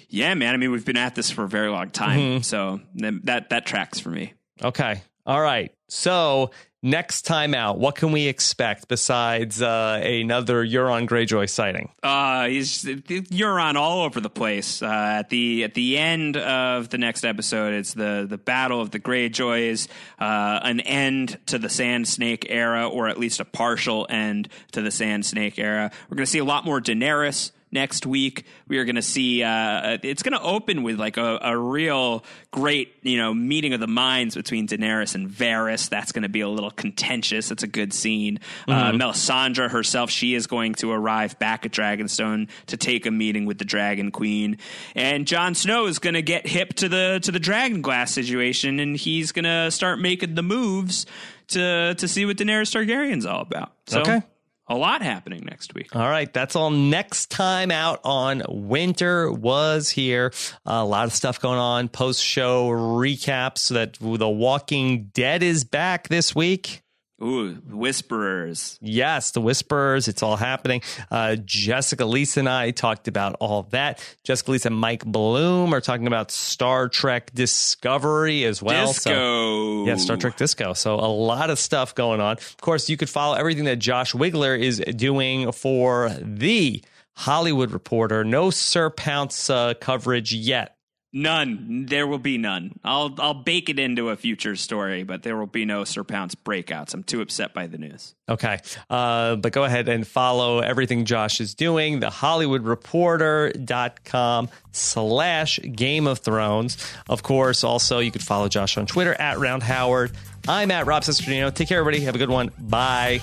yeah, man. I mean, we've been at this for a very long time, so that that that tracks for me. Okay. All right. So next time out, what can we expect besides uh, another Euron Greyjoy sighting? Uh, he's Euron all over the place. Uh, at the at the end of the next episode, it's the the battle of the Greyjoys, uh, an end to the Sand Snake era, or at least a partial end to the Sand Snake era. We're going to see a lot more Daenerys next week. We are going to see. Uh, it's going to open with like a, a, real great, you know, meeting of the minds between Daenerys and Varys. That's going to be a little contentious. It's a good scene. Uh, mm-hmm. Uh, Melisandre herself, she is going to arrive back at Dragonstone to take a meeting with the Dragon Queen, and Jon Snow is going to get hip to the to the Dragon Glass situation, and he's going to start making the moves to to see what Daenerys Targaryen's all about. So, okay a lot happening next week. All right, that's all next time out on Winter Was Here. a lot of stuff going on, post show recaps that The Walking Dead is back this week. Ooh, Whisperers. Yes, the Whisperers. It's all happening. Uh, Jessica Lisa and I talked about all that. Jessica Lisa and Mike Bloom are talking about Star Trek Discovery as well. Disco. So, yeah, Star Trek Disco. So a lot of stuff going on. Of course, you could follow everything that Josh Wigler is doing for the Hollywood Reporter. No Sir Pounce uh, coverage yet None. There will be none. I'll I'll bake it into a future story, but there will be no Sir Pounce breakouts. I'm too upset by the news. Okay. Uh, but go ahead and follow everything Josh is doing. The HollywoodReporter.com slash Game of Thrones. Of course, also you could follow Josh on Twitter at Round Howard. I'm at Rob Cesternino. Take care, everybody. Have a good one. Bye.